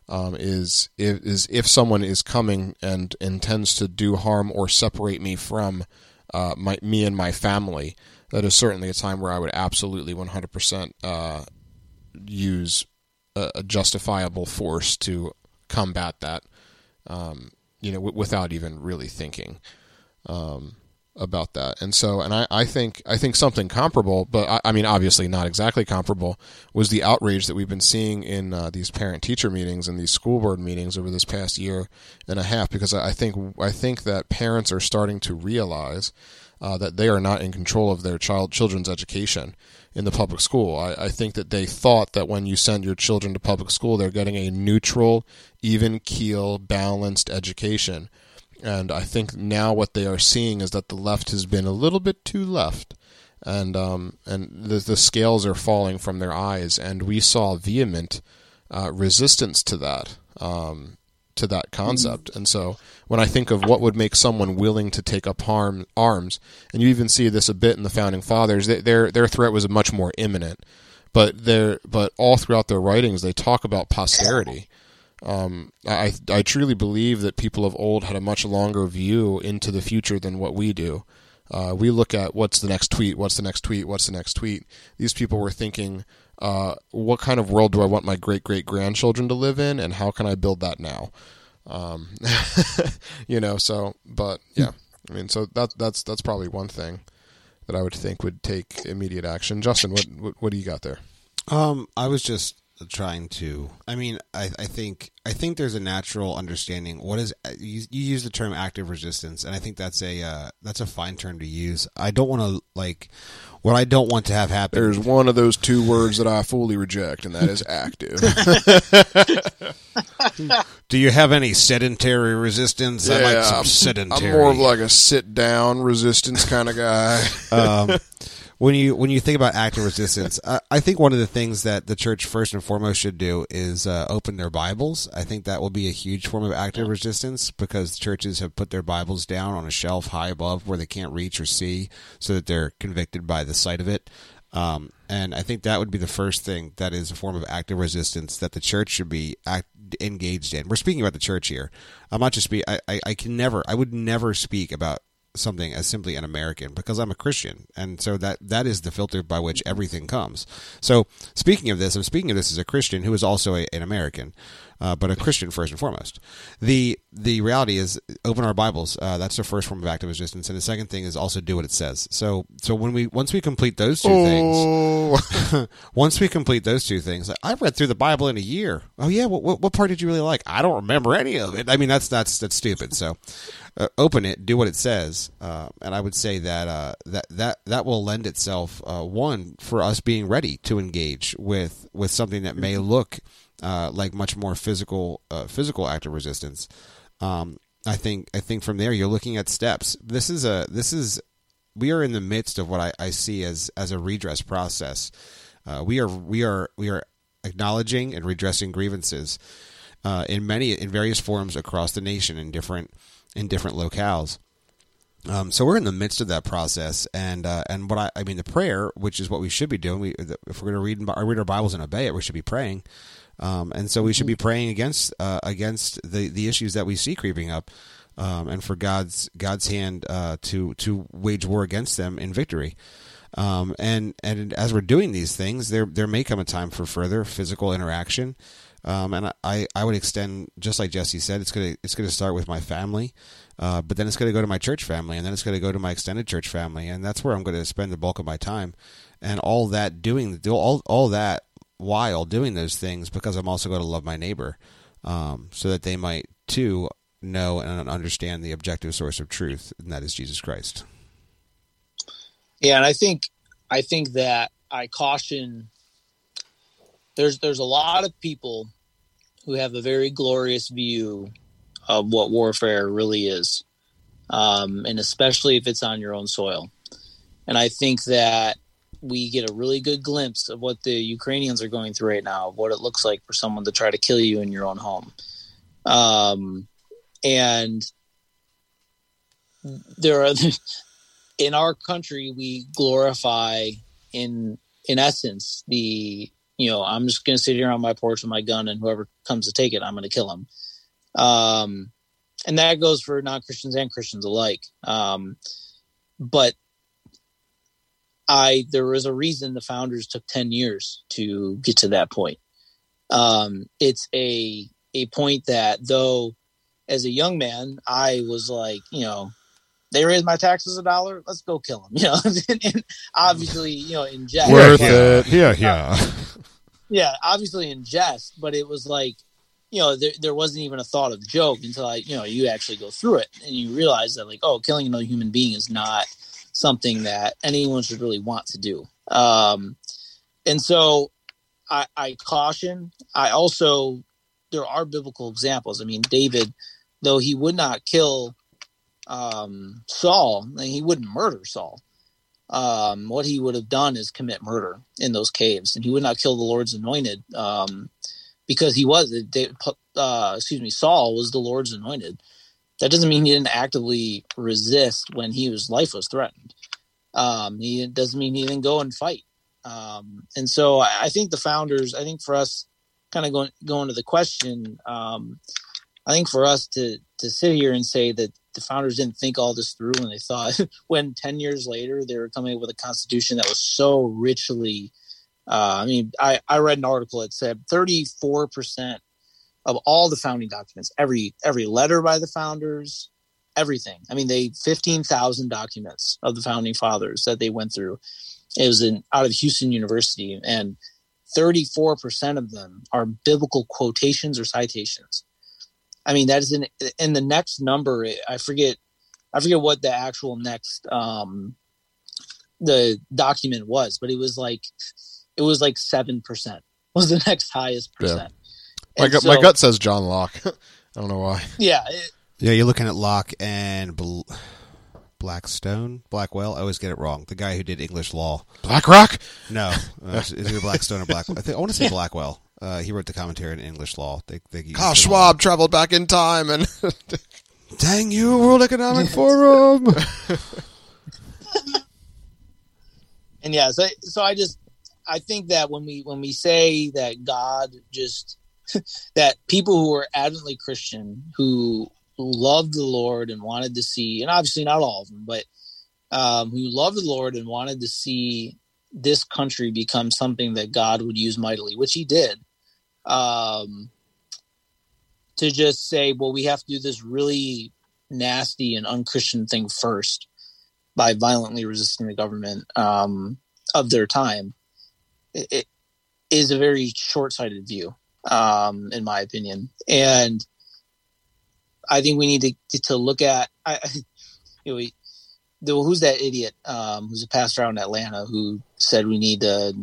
Speaker 2: um, is is if someone is coming and intends to do harm or separate me from uh, my me and my family, that is certainly a time where I would absolutely 100% uh, use a, a, justifiable force to combat that. Um, you know, w- without even really thinking. Um, about that. And so, and I, I think, I think something comparable, but I, I, mean, obviously not exactly comparable, was the outrage that we've been seeing in uh, these parent teacher meetings and these school board meetings over this past year and a half. Because I think, I think that parents are starting to realize uh, that they are not in control of their child children's education in the public school. I, I think that they thought that when you send your children to public school, they're getting a neutral, even keel, balanced education and I think now what they are seeing is that the left has been a little bit too left, and um, and the, the scales are falling from their eyes. And we saw vehement uh, resistance to that, um, to that concept. And so when I think of what would make someone willing to take up harm, arms, and you even see this a bit in the founding fathers, they, their their threat was much more imminent. But they but all throughout their writings, they talk about posterity um, I, I truly believe that people of old had a much longer view into the future than what we do. Uh, we look at what's the next tweet, what's the next tweet, what's the next tweet. These people were thinking, uh, what kind of world do I want my great great grandchildren to live in, and how can I build that now? Um, you know, so but yeah, I mean, so that that's that's probably one thing that I would think would take immediate action. Justin, what what, what do you got there?
Speaker 1: Um, I was just trying to i mean i, I think i think there's a natural understanding. What is you, you use the term active resistance and i think that's a uh, that's a fine term to use. I don't want to like what i don't want to have happen
Speaker 2: there's one of those two words that i fully reject and that is active.
Speaker 1: Do you have any sedentary resistance?
Speaker 2: Yeah,
Speaker 1: i like some sedentary
Speaker 2: i'm more of like a sit down resistance kind of guy. Um,
Speaker 1: when you when you think about active resistance, I, I, think one of the things that the church first and foremost should do is uh, open their Bibles. I think that will be a huge form of active resistance because churches have put their Bibles down on a shelf high above where they can't reach or see, so that they're convicted by the sight of it. Um, and I think that would be the first thing that is a form of active resistance that the church should be act, engaged in. We're speaking about the church here. I'm not just speak. I, I, I can never. I would never speak about something as simply an American because I'm a Christian, and so that that is the filter by which everything comes. So speaking of this, I'm speaking of this as a Christian who is also a, an American, uh, but a Christian first and foremost. the The reality is, open our Bibles. Uh, that's the first form of active resistance, and the second thing is also do what it says. So so when we once we complete those two oh. things, once we complete those two things, I've read through the Bible in a year. Oh yeah, what, what, what part did you really like? I don't remember any of it. I mean that's that's that's stupid. So uh, open it, do what it says, uh, and I would say that uh, that that that will lend itself uh, one for us being ready to engage with with something that may look uh, like much more physical uh, physical active resistance. Um, I think I think from there you're looking at steps. This is a this is we are in the midst of what I, I see as as a redress process. we are we are we are acknowledging and redressing grievances in many in various forms across the nation in different in different locales. Um, so we're in the midst of that process, and uh, and what I, I mean the prayer, which is what we should be doing. We, if we're going to read read our Bibles and obey it, we should be praying, um, and so we should be praying against uh, against the the issues that we see creeping up, um, and for God's God's hand uh, to to wage war against them in victory. Um, and and as we're doing these things, there there may come a time for further physical interaction. Um, and I, I would extend just like Jesse said, it's gonna it's gonna start with my family, uh, but then it's gonna go to my church family, and then it's gonna go to my extended church family, and that's where I'm gonna spend the bulk of my time, and all that doing all all that while doing those things because I'm also going to love my neighbor, um, so that they might too know and understand the objective source of truth, and that is Jesus Christ.
Speaker 3: Yeah, and I think I think that I caution. There's there's a lot of people who have a very glorious view of what warfare really is, um, and especially if it's on your own soil. And I think that we get a really good glimpse of what the Ukrainians are going through right now, of what it looks like for someone to try to kill you in your own home. Um, and there are in our country we glorify in in essence the you know, I'm just going to sit here on my porch with my gun, and whoever comes to take it, I'm going to kill him. Um, and that goes for non Christians and Christians alike. Um, but I there was a reason the founders took ten years to get to that point. Um, it's a a point that though, as a young man, I was like, you know, they raised my taxes a dollar, let's go kill them. You know, and obviously, you know, in jest,
Speaker 2: Worth
Speaker 1: yeah.
Speaker 2: it.
Speaker 1: Yeah, yeah.
Speaker 3: yeah, obviously in jest, but it was like, you know, there, there wasn't even a thought of joke until I, you know, you actually go through it and you realize that like, oh, killing another human being is not something that anyone should really want to do. Um, and so I, I caution. I also there are biblical examples. I mean, David, though he would not kill um, Saul, he wouldn't murder Saul. Um, what he would have done is commit murder in those caves, and he would not kill the Lord's anointed um, because he was. Uh, excuse me, Saul was the Lord's anointed. That doesn't mean he didn't actively resist when he was life was threatened. Um, he doesn't mean he didn't go and fight. Um, and so I, I, think the founders, I think for us, kind of going going to the question, um, I think for us to to sit here and say that the founders didn't think all this through when they thought when 10 years later they were coming up with a constitution that was so richly uh, i mean I, I read an article that said 34% of all the founding documents every every letter by the founders everything i mean they 15000 documents of the founding fathers that they went through it was in out of houston university and 34% of them are biblical quotations or citations I mean, that is in in the next number. I forget, I forget what the actual next um, the document was, but it was like it was like seven percent was the next highest percent.
Speaker 2: Yeah. My, gut, so, my gut says John Locke. I don't know why.
Speaker 3: Yeah. It,
Speaker 1: yeah, you're looking at Locke and Bl- Blackstone, Blackwell. I always get it wrong. The guy who did English law.
Speaker 2: BlackRock?
Speaker 1: No, uh, is it Blackstone or Blackwell? I, think, I want to say Blackwell. Uh, he wrote the commentary in English law. They, they
Speaker 2: Carl Schwab traveled back in time and.
Speaker 1: Dang you, World Economic Forum!
Speaker 3: and yeah, so so I just I think that when we when we say that God just that people who are adamantly Christian who loved the Lord and wanted to see, and obviously not all of them, but um, who loved the Lord and wanted to see this country become something that God would use mightily, which He did um, to just say, well, we have to do this really nasty and unchristian thing first by violently resisting the government um, of their time. It, it is a very short-sighted view um, in my opinion and i think we need to, to look at I, you know, we, the, who's that idiot um, who's a pastor out in atlanta who said we need to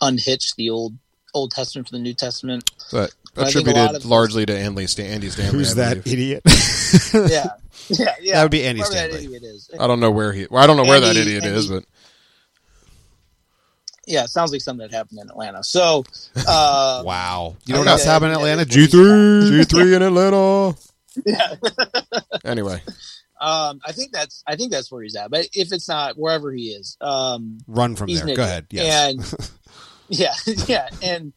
Speaker 3: unhitch the old Old Testament from the New Testament.
Speaker 2: But attributed largely to Andy, Andy Stanley.
Speaker 1: Who's that idiot?
Speaker 3: yeah. yeah, yeah.
Speaker 1: That would be Andy
Speaker 3: Whoever
Speaker 1: Stanley.
Speaker 3: That idiot is.
Speaker 2: I don't know where he. Well, I don't know where that idiot
Speaker 3: Andy-
Speaker 2: is, but
Speaker 3: Yeah, it sounds like something that happened in Atlanta. So, uh,
Speaker 1: Wow. You know what else happened in Atlanta? G3.
Speaker 2: G three in Atlanta.
Speaker 3: yeah.
Speaker 2: Anyway,
Speaker 3: Um, I think that's I think that's where he's at. But if it's not, wherever he is, um,
Speaker 1: Run from there.
Speaker 3: an
Speaker 1: Go ahead. Yes.
Speaker 3: And yeah, yeah, and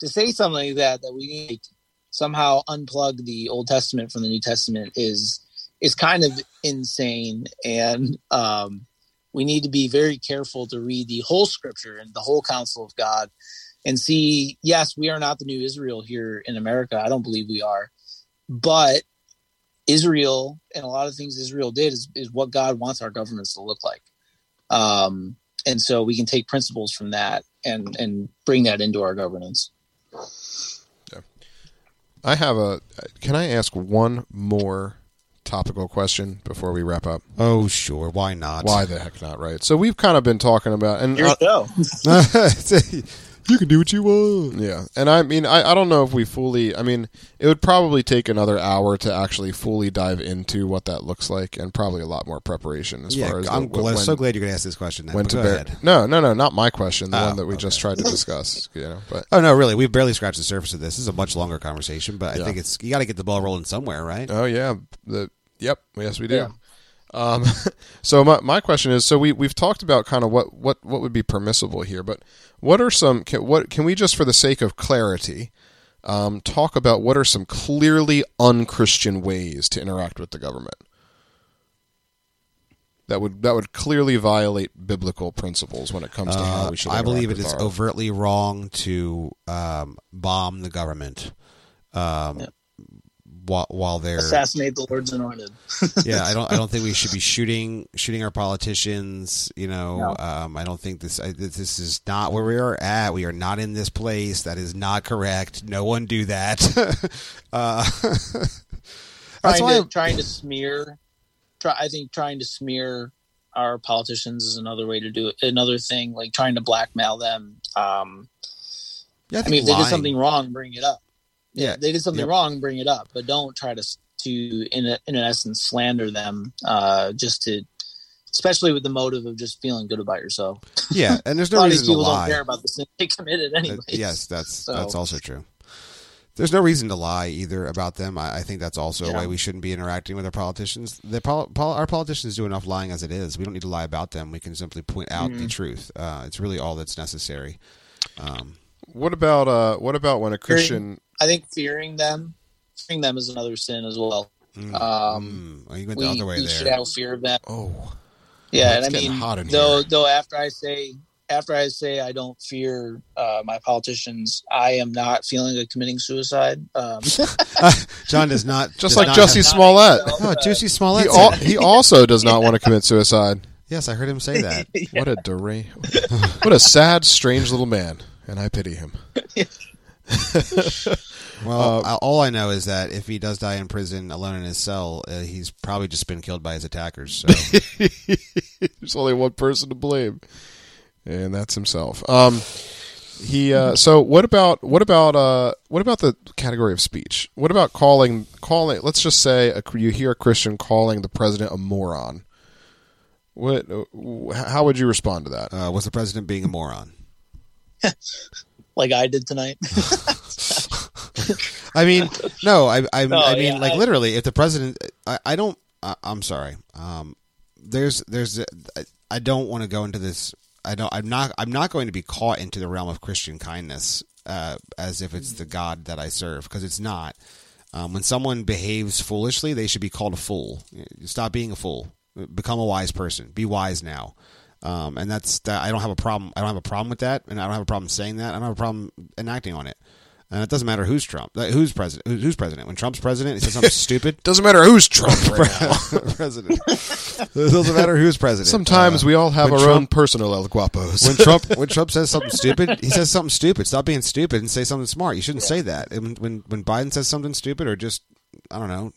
Speaker 3: to say something like that that we need to somehow unplug the Old Testament from the New Testament is is kind of insane, and um, we need to be very careful to read the whole Scripture and the whole counsel of God and see. Yes, we are not the new Israel here in America. I don't believe we are, but Israel and a lot of things Israel did is, is what God wants our governments to look like. Um, and so we can take principles from that and, and bring that into our governance.
Speaker 2: I have a. Can I ask one more topical question before we wrap up?
Speaker 1: oh, sure. Why not?
Speaker 2: Why the heck not? Right. So we've kind of been talking about, and
Speaker 3: Your
Speaker 2: uh,
Speaker 1: you can do what you want.
Speaker 2: Yeah, and I mean, I, I don't know if we fully. I mean, it would probably take another hour to actually fully dive into what that looks like, and probably a lot more preparation as
Speaker 1: Yeah,
Speaker 2: far as
Speaker 1: I'm
Speaker 2: the,
Speaker 1: gl-
Speaker 2: when,
Speaker 1: so glad you're going to ask this question. Then,
Speaker 2: when
Speaker 1: but
Speaker 2: to
Speaker 1: go
Speaker 2: bear.
Speaker 1: ahead.
Speaker 2: No, no, no, not my question. The
Speaker 1: Oh,
Speaker 2: one that we just tried to discuss. You know, but
Speaker 1: Oh no, really, we've barely scratched the surface of this. This is a much longer conversation, but I
Speaker 2: Yeah.
Speaker 1: think it's you got to get the ball rolling somewhere, right?
Speaker 2: oh yeah, the yep, yes we do.
Speaker 3: Yeah.
Speaker 2: Um, so my my question is, so we we've talked about kind of what what what would be permissible here, but what are some can, what can we just for the sake of clarity um, talk about what are some clearly unchristian ways to interact with the government that would that would clearly violate biblical principles when it comes to how
Speaker 1: Uh,
Speaker 2: we should.
Speaker 1: I believe it
Speaker 2: interact
Speaker 1: is
Speaker 2: with our-
Speaker 1: overtly wrong to um, bomb the government um,
Speaker 3: Yeah.
Speaker 1: While while they're
Speaker 3: Assassinate the Lord's anointed.
Speaker 1: yeah, I don't. I don't think we should be shooting shooting our politicians. You know,
Speaker 3: No.
Speaker 1: um, I don't think this. I, this is not where we are at. We are not in this place. That is not correct. No one do that. uh, that's
Speaker 3: trying
Speaker 1: why.
Speaker 3: to trying to smear. Try, I think trying to smear our politicians is another way to do it. Another thing, like trying to blackmail them. Um,
Speaker 1: yeah,
Speaker 3: I mean, if they did something wrong, bring it up.
Speaker 1: Yeah,
Speaker 3: they did something
Speaker 1: Yep.
Speaker 3: wrong, bring it up, but don't try to to in a, in essence slander them. Uh, just to, especially with the motive of just feeling good about yourself.
Speaker 1: yeah, and there's
Speaker 3: a
Speaker 1: no
Speaker 3: lot of these
Speaker 1: reason to
Speaker 3: people don't
Speaker 1: lie.
Speaker 3: care about the sin they committed
Speaker 1: Uh,
Speaker 3: anyway.
Speaker 1: yes, that's
Speaker 3: So-
Speaker 1: that's also true. There's no reason to lie either about them. I, I think that's also a way we shouldn't be interacting with our politicians. The pol- pol- our politicians do enough lying as it is. We don't need to lie about them. We can simply point out the
Speaker 3: Mhm.
Speaker 1: truth. Uh, it's really all that's necessary. Um,
Speaker 2: What about uh? What about when a Christian?
Speaker 3: I think fearing them, fearing them is another sin as well.
Speaker 1: mm,
Speaker 3: Um.
Speaker 1: Oh, you went
Speaker 3: We,
Speaker 1: other way
Speaker 3: we should have fear of them.
Speaker 2: Oh,
Speaker 3: Yeah,
Speaker 2: it's
Speaker 3: and I mean,
Speaker 2: hot in
Speaker 3: though
Speaker 2: here.
Speaker 3: though after I say after I say I don't fear uh, my politicians, I am not feeling like committing suicide. Um,
Speaker 1: John does not
Speaker 2: just
Speaker 1: does
Speaker 2: like
Speaker 1: not
Speaker 2: Jussie Smollett.
Speaker 3: myself,
Speaker 1: Oh,
Speaker 3: uh,
Speaker 1: Juicy Smollett.
Speaker 2: He, al- he also does not want to commit suicide.
Speaker 1: yes, I heard him say that.
Speaker 2: What a dera- What a sad, strange little man, and I pity him.
Speaker 1: Well,
Speaker 2: Uh,
Speaker 1: all I know is that if he does die in prison alone in his cell, uh, he's probably just been killed by his attackers. So.
Speaker 2: There's only one person to blame, and that's himself. Um, he. Uh, so what about what about uh what about the category of speech? What about calling calling? Let's just say a, you hear a Christian calling the president a moron. What? uh, How would you respond to that?
Speaker 1: uh, was the president being a moron?
Speaker 3: like I did tonight.
Speaker 1: I mean, no, I, I,
Speaker 3: No,
Speaker 1: I mean,
Speaker 3: yeah,
Speaker 1: like
Speaker 3: I-
Speaker 1: literally, if the president, I, I don't, I, I'm sorry. Um, there's, there's, I- I don't want to go into this. I don't. I'm not. I'm not going to be caught into the realm of Christian kindness uh, as if it's the God that I serve because it's not. Um, when someone behaves foolishly, they should be called a fool. Stop being a fool. Become a wise person. Be wise now. Um, and that's that. I don't have a problem. I don't have a problem with that, and I don't have a problem saying that. I don't have a problem enacting on it. And it doesn't matter who's Trump, who's president. who- Who's president? When Trump's president, he says something stupid.
Speaker 2: Doesn't matter who's Trump right
Speaker 1: president. It doesn't matter who's president.
Speaker 2: Sometimes
Speaker 1: Uh,
Speaker 2: we all have our own personal El Guapos.
Speaker 1: when Trump when Trump says something stupid, he says something stupid. Stop being stupid and say something smart. You shouldn't say that. When when Biden says something stupid or just I don't know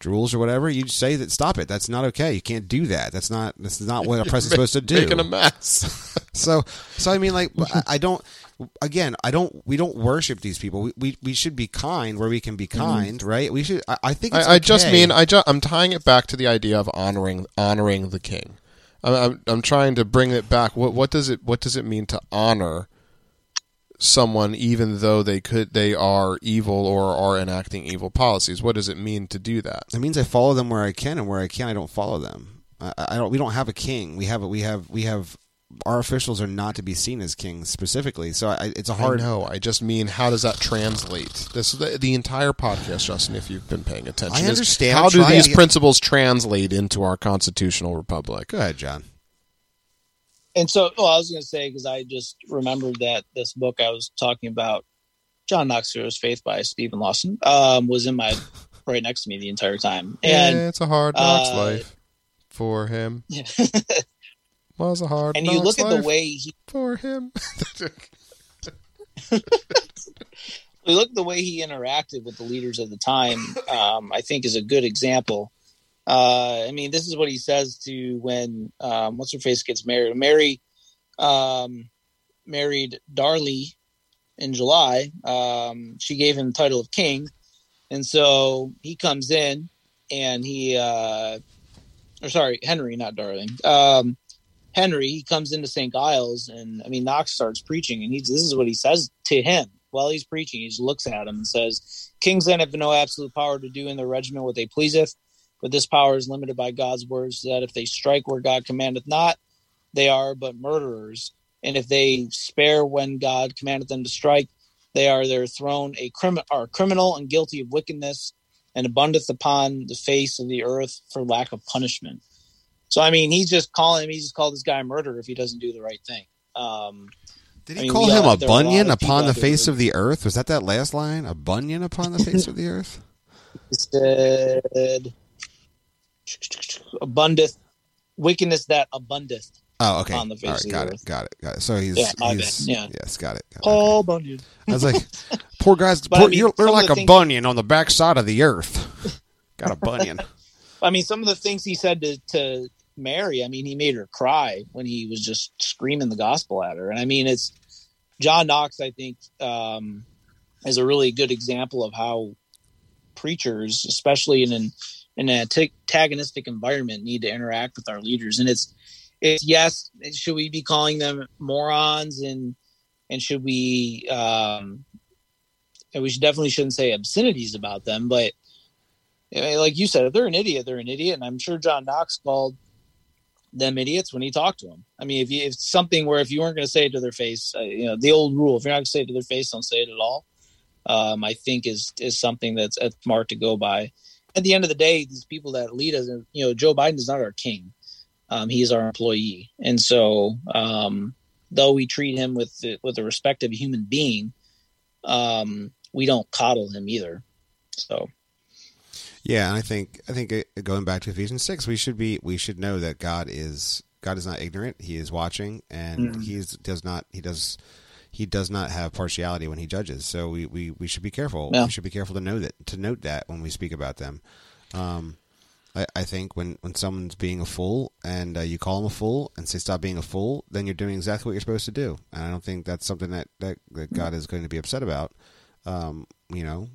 Speaker 1: drools or whatever, you just say that. Stop it. That's not okay. You can't do that. That's not that's not what a president's supposed to do.
Speaker 2: Making a mess.
Speaker 1: So so I mean like I, don't again I don't we don't worship these people. We we, we should be kind where we can be mm-hmm. kind, right? We should. I, I think it's
Speaker 2: I, I just mean I ju- I'm tying it back to the idea of honoring honoring the king. I'm, I'm I'm trying to bring it back. What what does it what does it mean to honor someone even though they could they are evil or are enacting evil policies? What does it mean to do that?
Speaker 1: It means I follow them where I can, and where I can, I don't follow them. I, I don't. We don't have a king. We have. We have. We have. Our officials are not to be seen as kings specifically. So I, it's a hard.
Speaker 2: I know. I just mean how does that translate? This the, the entire podcast, Justin. If you've been paying attention,
Speaker 1: I understand.
Speaker 2: How do these
Speaker 1: get-
Speaker 2: principles translate into our constitutional republic?
Speaker 1: Go ahead, John.
Speaker 3: And so, oh, I was going to say because I just remembered that this book I was talking about, John Knox Heroes Faith by Steven Lawson, um, was in my right next to me the entire time. And
Speaker 2: yeah, it's a hard knocks
Speaker 3: uh,
Speaker 2: life for him.
Speaker 3: yeah.
Speaker 2: Was a hard
Speaker 3: and you look at the way he
Speaker 2: for him.
Speaker 3: you look at the way he interacted with the leaders of the time. Um, I think is a good example. Uh, I mean, this is what he says to when um, what's her face gets married. Mary um, married Darnley in July. Um, she gave him the title of king, and so he comes in and he, uh, or sorry, Henry, not Darling. Um, Henry, he comes into St. Giles, and I mean, Knox starts preaching, and he's this is what he says to him while he's preaching. He looks at him and says, "Kings then have no absolute power to do in their regiment what they pleaseth, but this power is limited by God's words that if they strike where God commandeth not, they are but murderers. And if they spare when God commanded them to strike, they are there thrown a crim- are criminal and guilty of wickedness and abundeth upon the face of the earth for lack of punishment. So I mean, he's just calling him. He just called this guy a murderer if he doesn't do the right thing. Um,
Speaker 1: Did
Speaker 3: I
Speaker 1: he
Speaker 3: mean,
Speaker 1: call him a
Speaker 3: there are a lot
Speaker 1: bunion
Speaker 3: people
Speaker 1: upon the face of the earth? Was that that last line? A bunion upon the face of the earth?
Speaker 3: he said, "Abundeth wickedness that abundeth."
Speaker 1: Oh, okay.
Speaker 3: On the face
Speaker 1: All right,
Speaker 3: of
Speaker 1: got it. Got it. Got it. So he's,
Speaker 3: Yeah,
Speaker 1: he's
Speaker 3: yeah.
Speaker 1: yes, got it. Got.
Speaker 3: Paul Bunyan.
Speaker 1: I was like, poor guys,
Speaker 3: But I mean,
Speaker 1: you're, you're like a
Speaker 3: things-
Speaker 1: bunion on the backside of the earth. got a bunion.
Speaker 3: I mean, some of the things he said to, to Mary, I mean, he made her cry when he was just screaming the gospel at her. And I mean, it's John Knox, I think, um, is a really good example of how preachers, especially in an, in an antagonistic environment, need to interact with our leaders. And it's, it's yes, should we be calling them morons and, and should we, um, and we should definitely shouldn't say obscenities about them, but like you said, if they're an idiot, they're an idiot, and I'm sure John Knox called them idiots when he talked to them. I mean, if you if something where if you weren't going to say it to their face, uh, you know, the old rule: if you're not going to say it to their face, don't say it at all. Um, I think is is something that's, that's smart to go by. At the end of the day, these people that lead us, you know, Joe Biden is not our king; um, he is our employee, and so um, though we treat him with the, with the respect of a human being, um, we don't coddle him either. So.
Speaker 1: Yeah, and I think I think going back to Ephesians six, we should be we should know that God is God is not ignorant. He is watching, and
Speaker 3: Mhm.
Speaker 1: he is, does not he does he does not have partiality when he judges. So we, we, we should be careful.
Speaker 3: Yeah.
Speaker 1: We should be careful to know that to note that when we speak about them. Um, I, I think when, when someone's being a fool and uh, you call them a fool and say stop being a fool, then you're doing exactly what you're supposed to do. And I don't think that's something that, that, that God is going to be upset about. Um, you know,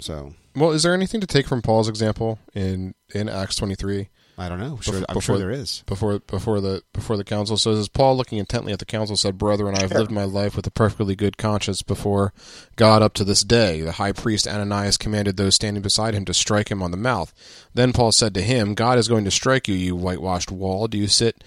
Speaker 1: so
Speaker 2: Well, is there anything to take from Paul's example in in Acts twenty three?
Speaker 1: I don't know. Sure,
Speaker 2: Bef-
Speaker 1: I'm sure
Speaker 2: before-
Speaker 1: there is.
Speaker 2: before before the before the council says as Paul looking intently at the council said, Brethren, I have lived my life with a perfectly good conscience before God up to this day. The high priest Ananias commanded those standing beside him to strike him on the mouth. Then Paul said to him, God is going to strike you, you whitewashed wall. Do you sit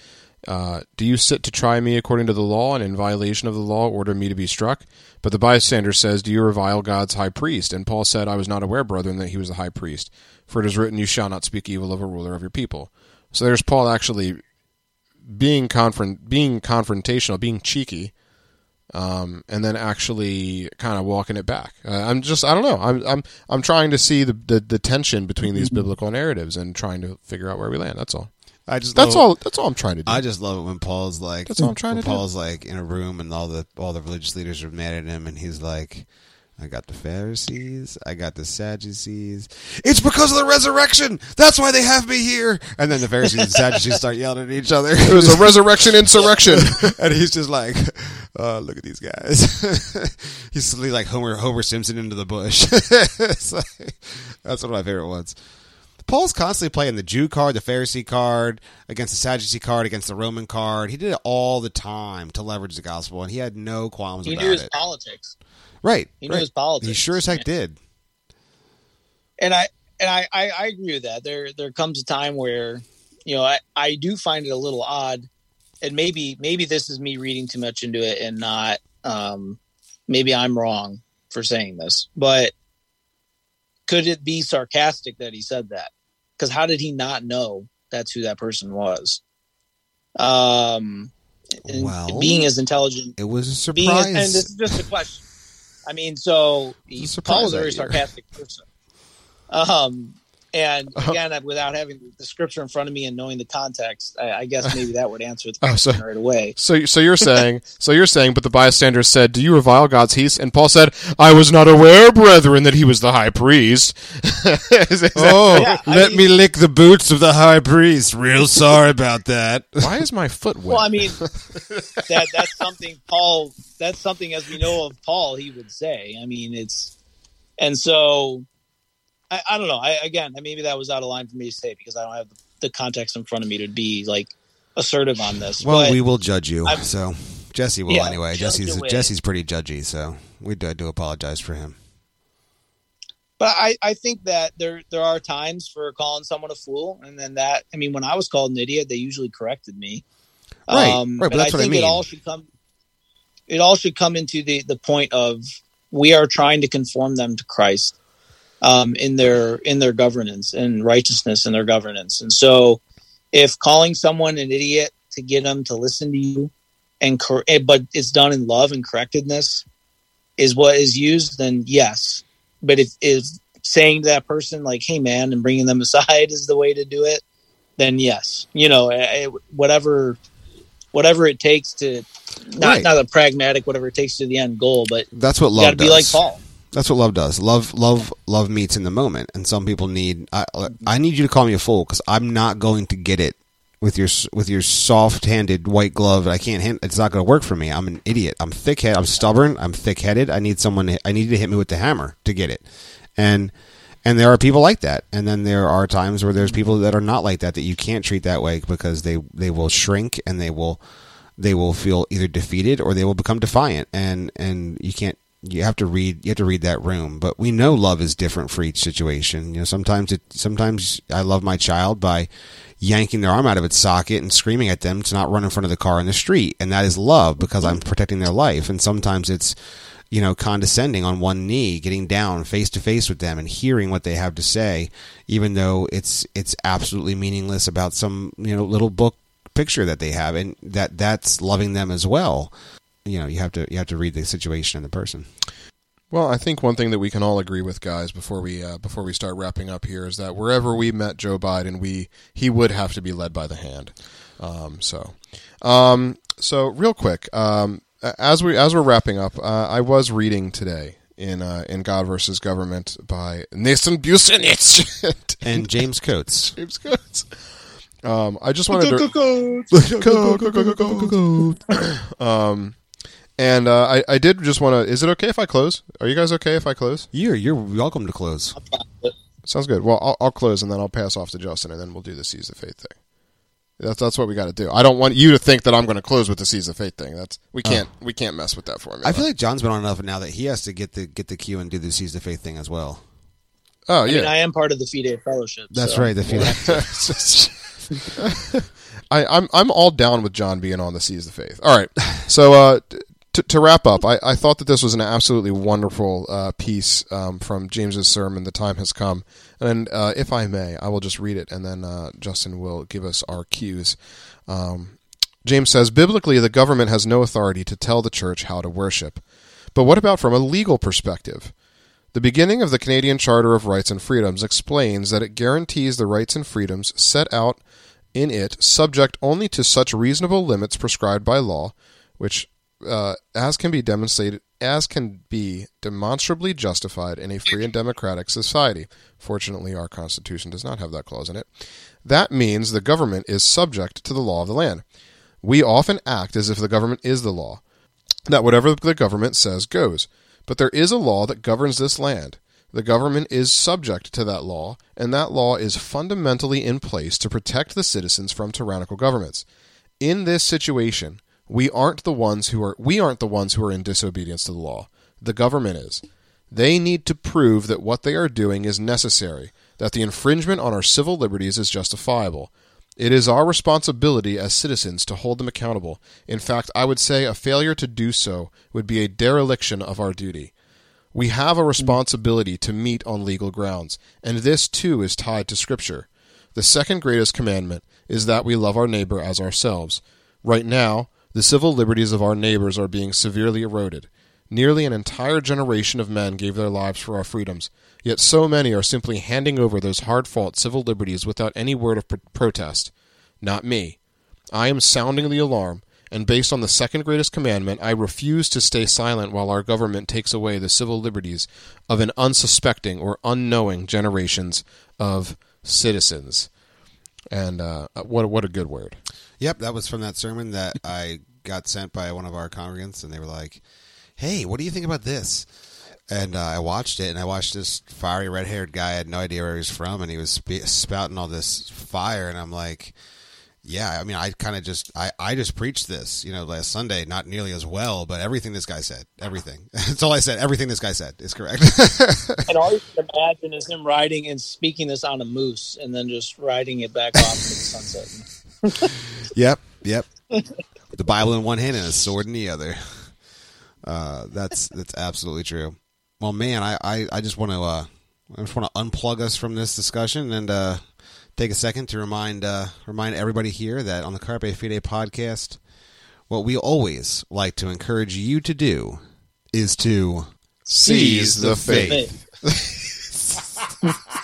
Speaker 2: uh, do you sit to try me according to the law, and in violation of the law order me to be struck? But the bystander says, Do you revile God's high priest? And Paul said, I was not aware, brethren, that he was the high priest. For it is written, You shall not speak evil of a ruler of your people. So there's Paul actually being confront being confrontational, being cheeky, um, and then actually kind of walking it back. Uh, I'm just I don't know. I'm I'm I'm trying to see the the, the tension between these biblical narratives and trying to figure out where we land. That's all.
Speaker 1: I just
Speaker 2: That's
Speaker 1: love,
Speaker 2: all. That's all I'm trying to do.
Speaker 1: I just love it when Paul's like
Speaker 2: That's all I'm trying
Speaker 1: when
Speaker 2: to do.
Speaker 1: Paul's like in a room and all the all the religious leaders are mad at him and he's like I got the Pharisees, I got the Sadducees. It's because of the resurrection. That's why they have me here. And then the Pharisees and Sadducees start yelling at each other.
Speaker 2: it was a resurrection insurrection.
Speaker 1: and he's just like, uh, look at these guys. he's like Homer Homer Simpson into the bush. Like- that's one of my favorite ones. Paul's constantly playing the Jew card, the Pharisee card, against the Sadducee card, against the Roman card. He did it all the time to leverage the gospel, and he had no qualms
Speaker 3: He
Speaker 1: about it.
Speaker 3: He knew his
Speaker 1: it.
Speaker 3: politics.
Speaker 1: Right.
Speaker 3: He knew his politics.
Speaker 1: He sure as heck did.
Speaker 3: and I and I, I I agree with that. There there comes a time where you know I I do find it a little odd, and maybe maybe this is me reading too much into it and not um maybe I'm wrong for saying this, but could it be sarcastic that he said that? Because how did he not know that's who that person was? Um,
Speaker 1: Well,
Speaker 3: being as intelligent
Speaker 1: It was a
Speaker 3: being as, and this is just a question. I mean, so he,
Speaker 1: a
Speaker 3: Paul was a very sarcastic person. Um, and
Speaker 2: Uh-huh.
Speaker 3: again, without having the scripture in front of me and knowing the context, I, I guess maybe that would answer the
Speaker 2: Oh, so-
Speaker 3: question right away.
Speaker 2: So, so you're saying, so you're saying, but the bystander said, "Do you revile God's heath?" And Paul said, "I was not aware, brethren, that he was the high priest." Is- is
Speaker 1: Oh,
Speaker 3: Yeah, I
Speaker 1: let
Speaker 3: mean-
Speaker 1: me lick the boots of the high priest. Real sorry about that.
Speaker 2: why is my foot wet?
Speaker 3: Well, I mean, that that's something Paul. That's something as we know of Paul, he would say. I mean, it's and so I, I don't know. I again, maybe that was out of line for me to say because I don't have the, the context in front of me to be like assertive on this.
Speaker 1: Well,
Speaker 3: but,
Speaker 1: we will judge you.
Speaker 3: I'm-
Speaker 1: so Jesse will
Speaker 3: Yeah,
Speaker 1: anyway. Jesse's. Jesse's pretty judgy, so we do, I do apologize for him.
Speaker 3: but I, I think that there there are times for calling someone a fool, and then that I mean, when I was called an idiot, they usually corrected me.
Speaker 1: Right,
Speaker 3: Um,
Speaker 1: right, but that's
Speaker 3: I
Speaker 1: what I mean.
Speaker 3: it all should come. It all should come into the the point of we are trying to conform them to Christ um, in their in their governance and righteousness in their governance, and so if calling someone an idiot to get them to listen to you and cor- eh, but it's done in love and correctedness is what is used, then yes. But if if saying to that person like, "Hey, man," and bringing them aside is the way to do it, then yes, you know, eh, eh, whatever whatever it takes to not
Speaker 1: Right.
Speaker 3: not a pragmatic whatever it takes to the end goal, but
Speaker 1: That's what love
Speaker 3: got to be like Paul.
Speaker 1: That's what love does. Love, love, love meets in the moment, and some people need. I, I need you to call me a fool because I'm not going to get it with your with your soft-handed white glove. I can't. Hand, it's not going to work for me. I'm an idiot. I'm thick-headed. I'm stubborn. I'm thick-headed. I need someone. I need to hit me with the hammer to get it, and and there are people like that. And then there are times where there's people that are not like that that you can't treat that way because they they will shrink and they will they will feel either defeated or they will become defiant and and you can't you have to read you have to read that room. But we know love is different for each situation. You know sometimes it sometimes i love my child by yanking their arm out of its socket and screaming at them to not run in front of the car in the street. And that is love because i'm protecting their life. And sometimes it's you know condescending on one knee getting down face to face with them and hearing what they have to say even though it's it's absolutely meaningless about some you know little book picture that they have. And that that's loving them as well you know you have to you have to read the situation and the person.
Speaker 2: Well, I think one thing that we can all agree with, guys, before we uh, before we start wrapping up here, is that wherever we met Joe Biden, we he would have to be led by the hand. Um, so, um, so real quick, um, as we as we're wrapping up, uh, I was reading today in uh, in God versus Government by Nathan Busenitz
Speaker 1: and james coates.
Speaker 2: James Coates. Um, I just wanted to um, and uh, I I did just want to. Is it okay if I close? Are you guys okay if I close?
Speaker 1: you're you're welcome to close
Speaker 2: Sounds good. Well, I'll, I'll close and then I'll pass off to Justin, and then we'll do the Seize the Faith thing. That's that's what we got to do. I don't want you to think that I'm going to close with the Seize the Faith thing. That's we can't we can't mess with that formula.
Speaker 1: i feel like john's been on enough now that he has to get the get the cue and do the seize the faith thing as well
Speaker 2: oh
Speaker 3: I
Speaker 2: yeah,
Speaker 3: mean, I am part of the Fide Fellowship.
Speaker 1: that's
Speaker 3: so-
Speaker 1: right the feeling
Speaker 2: I, I'm I'm all down with John being on the Seize the Faith. All right, so uh, t- to, to wrap up, I, I thought that this was an absolutely wonderful uh, piece um, from James's sermon. The time has come, and uh, if I may, I will just read it, and then uh, Justin will give us our cues. Um, James says, biblically, the government has no authority to tell the church how to worship. But what about from a legal perspective? The beginning of the Canadian Charter of Rights and Freedoms explains that it guarantees the rights and freedoms set out in it, subject only to such reasonable limits prescribed by law, which, uh, as can be demonstrated, as can be demonstrably justified in a free and democratic society. Fortunately, our Constitution does not have that clause in it. That means the government is subject to the law of the land. We often act as if the government is the law, that whatever the government says goes. But there is a law that governs this land. The government is subject to that law, and that law is fundamentally in place to protect the citizens from tyrannical governments. In this situation, we aren't the ones who are we aren't the ones who are in disobedience to the law. The government is. They need to prove that what they are doing is necessary, that the infringement on our civil liberties is justifiable. It is our responsibility as citizens to hold them accountable. In fact, I would say a failure to do so would be a dereliction of our duty. We have a responsibility to meet on legal grounds, and this too is tied to Scripture. The second greatest commandment is that we love our neighbor as ourselves. Right now, the civil liberties of our neighbors are being severely eroded. Nearly an entire generation of men gave their lives for our freedoms, yet so many are simply handing over those hard fought civil liberties without any word of pr- protest. Not me. I am sounding the alarm, and based on the second greatest commandment, I refuse to stay silent while our government takes away the civil liberties of an unsuspecting or unknowing generations of citizens. And uh, what what a good word.
Speaker 1: Yep, that was from that sermon that I got sent by one of our congregants, and they were like, "Hey, what do you think about this?" And uh, I watched it, and I watched this fiery red-haired guy. I had no idea where he was from, and he was sp- spouting all this fire, and I'm like, yeah, I mean, I kind of just I, I just preached this, you know, last Sunday, not nearly as well, but everything this guy said, everything. That's all I said. Everything this guy said is correct.
Speaker 3: And all you can imagine is him riding and speaking this on a moose, and then just riding it back off to the sunset.
Speaker 1: yep, yep. the Bible in one hand and a sword in the other. Uh, that's that's absolutely true. Well, man, I I, I just want to uh, I just want to unplug us from this discussion and uh, take a second to remind uh, remind everybody here that on the Carpe Fide podcast, what we always like to encourage you to do is to
Speaker 2: Seize the faith.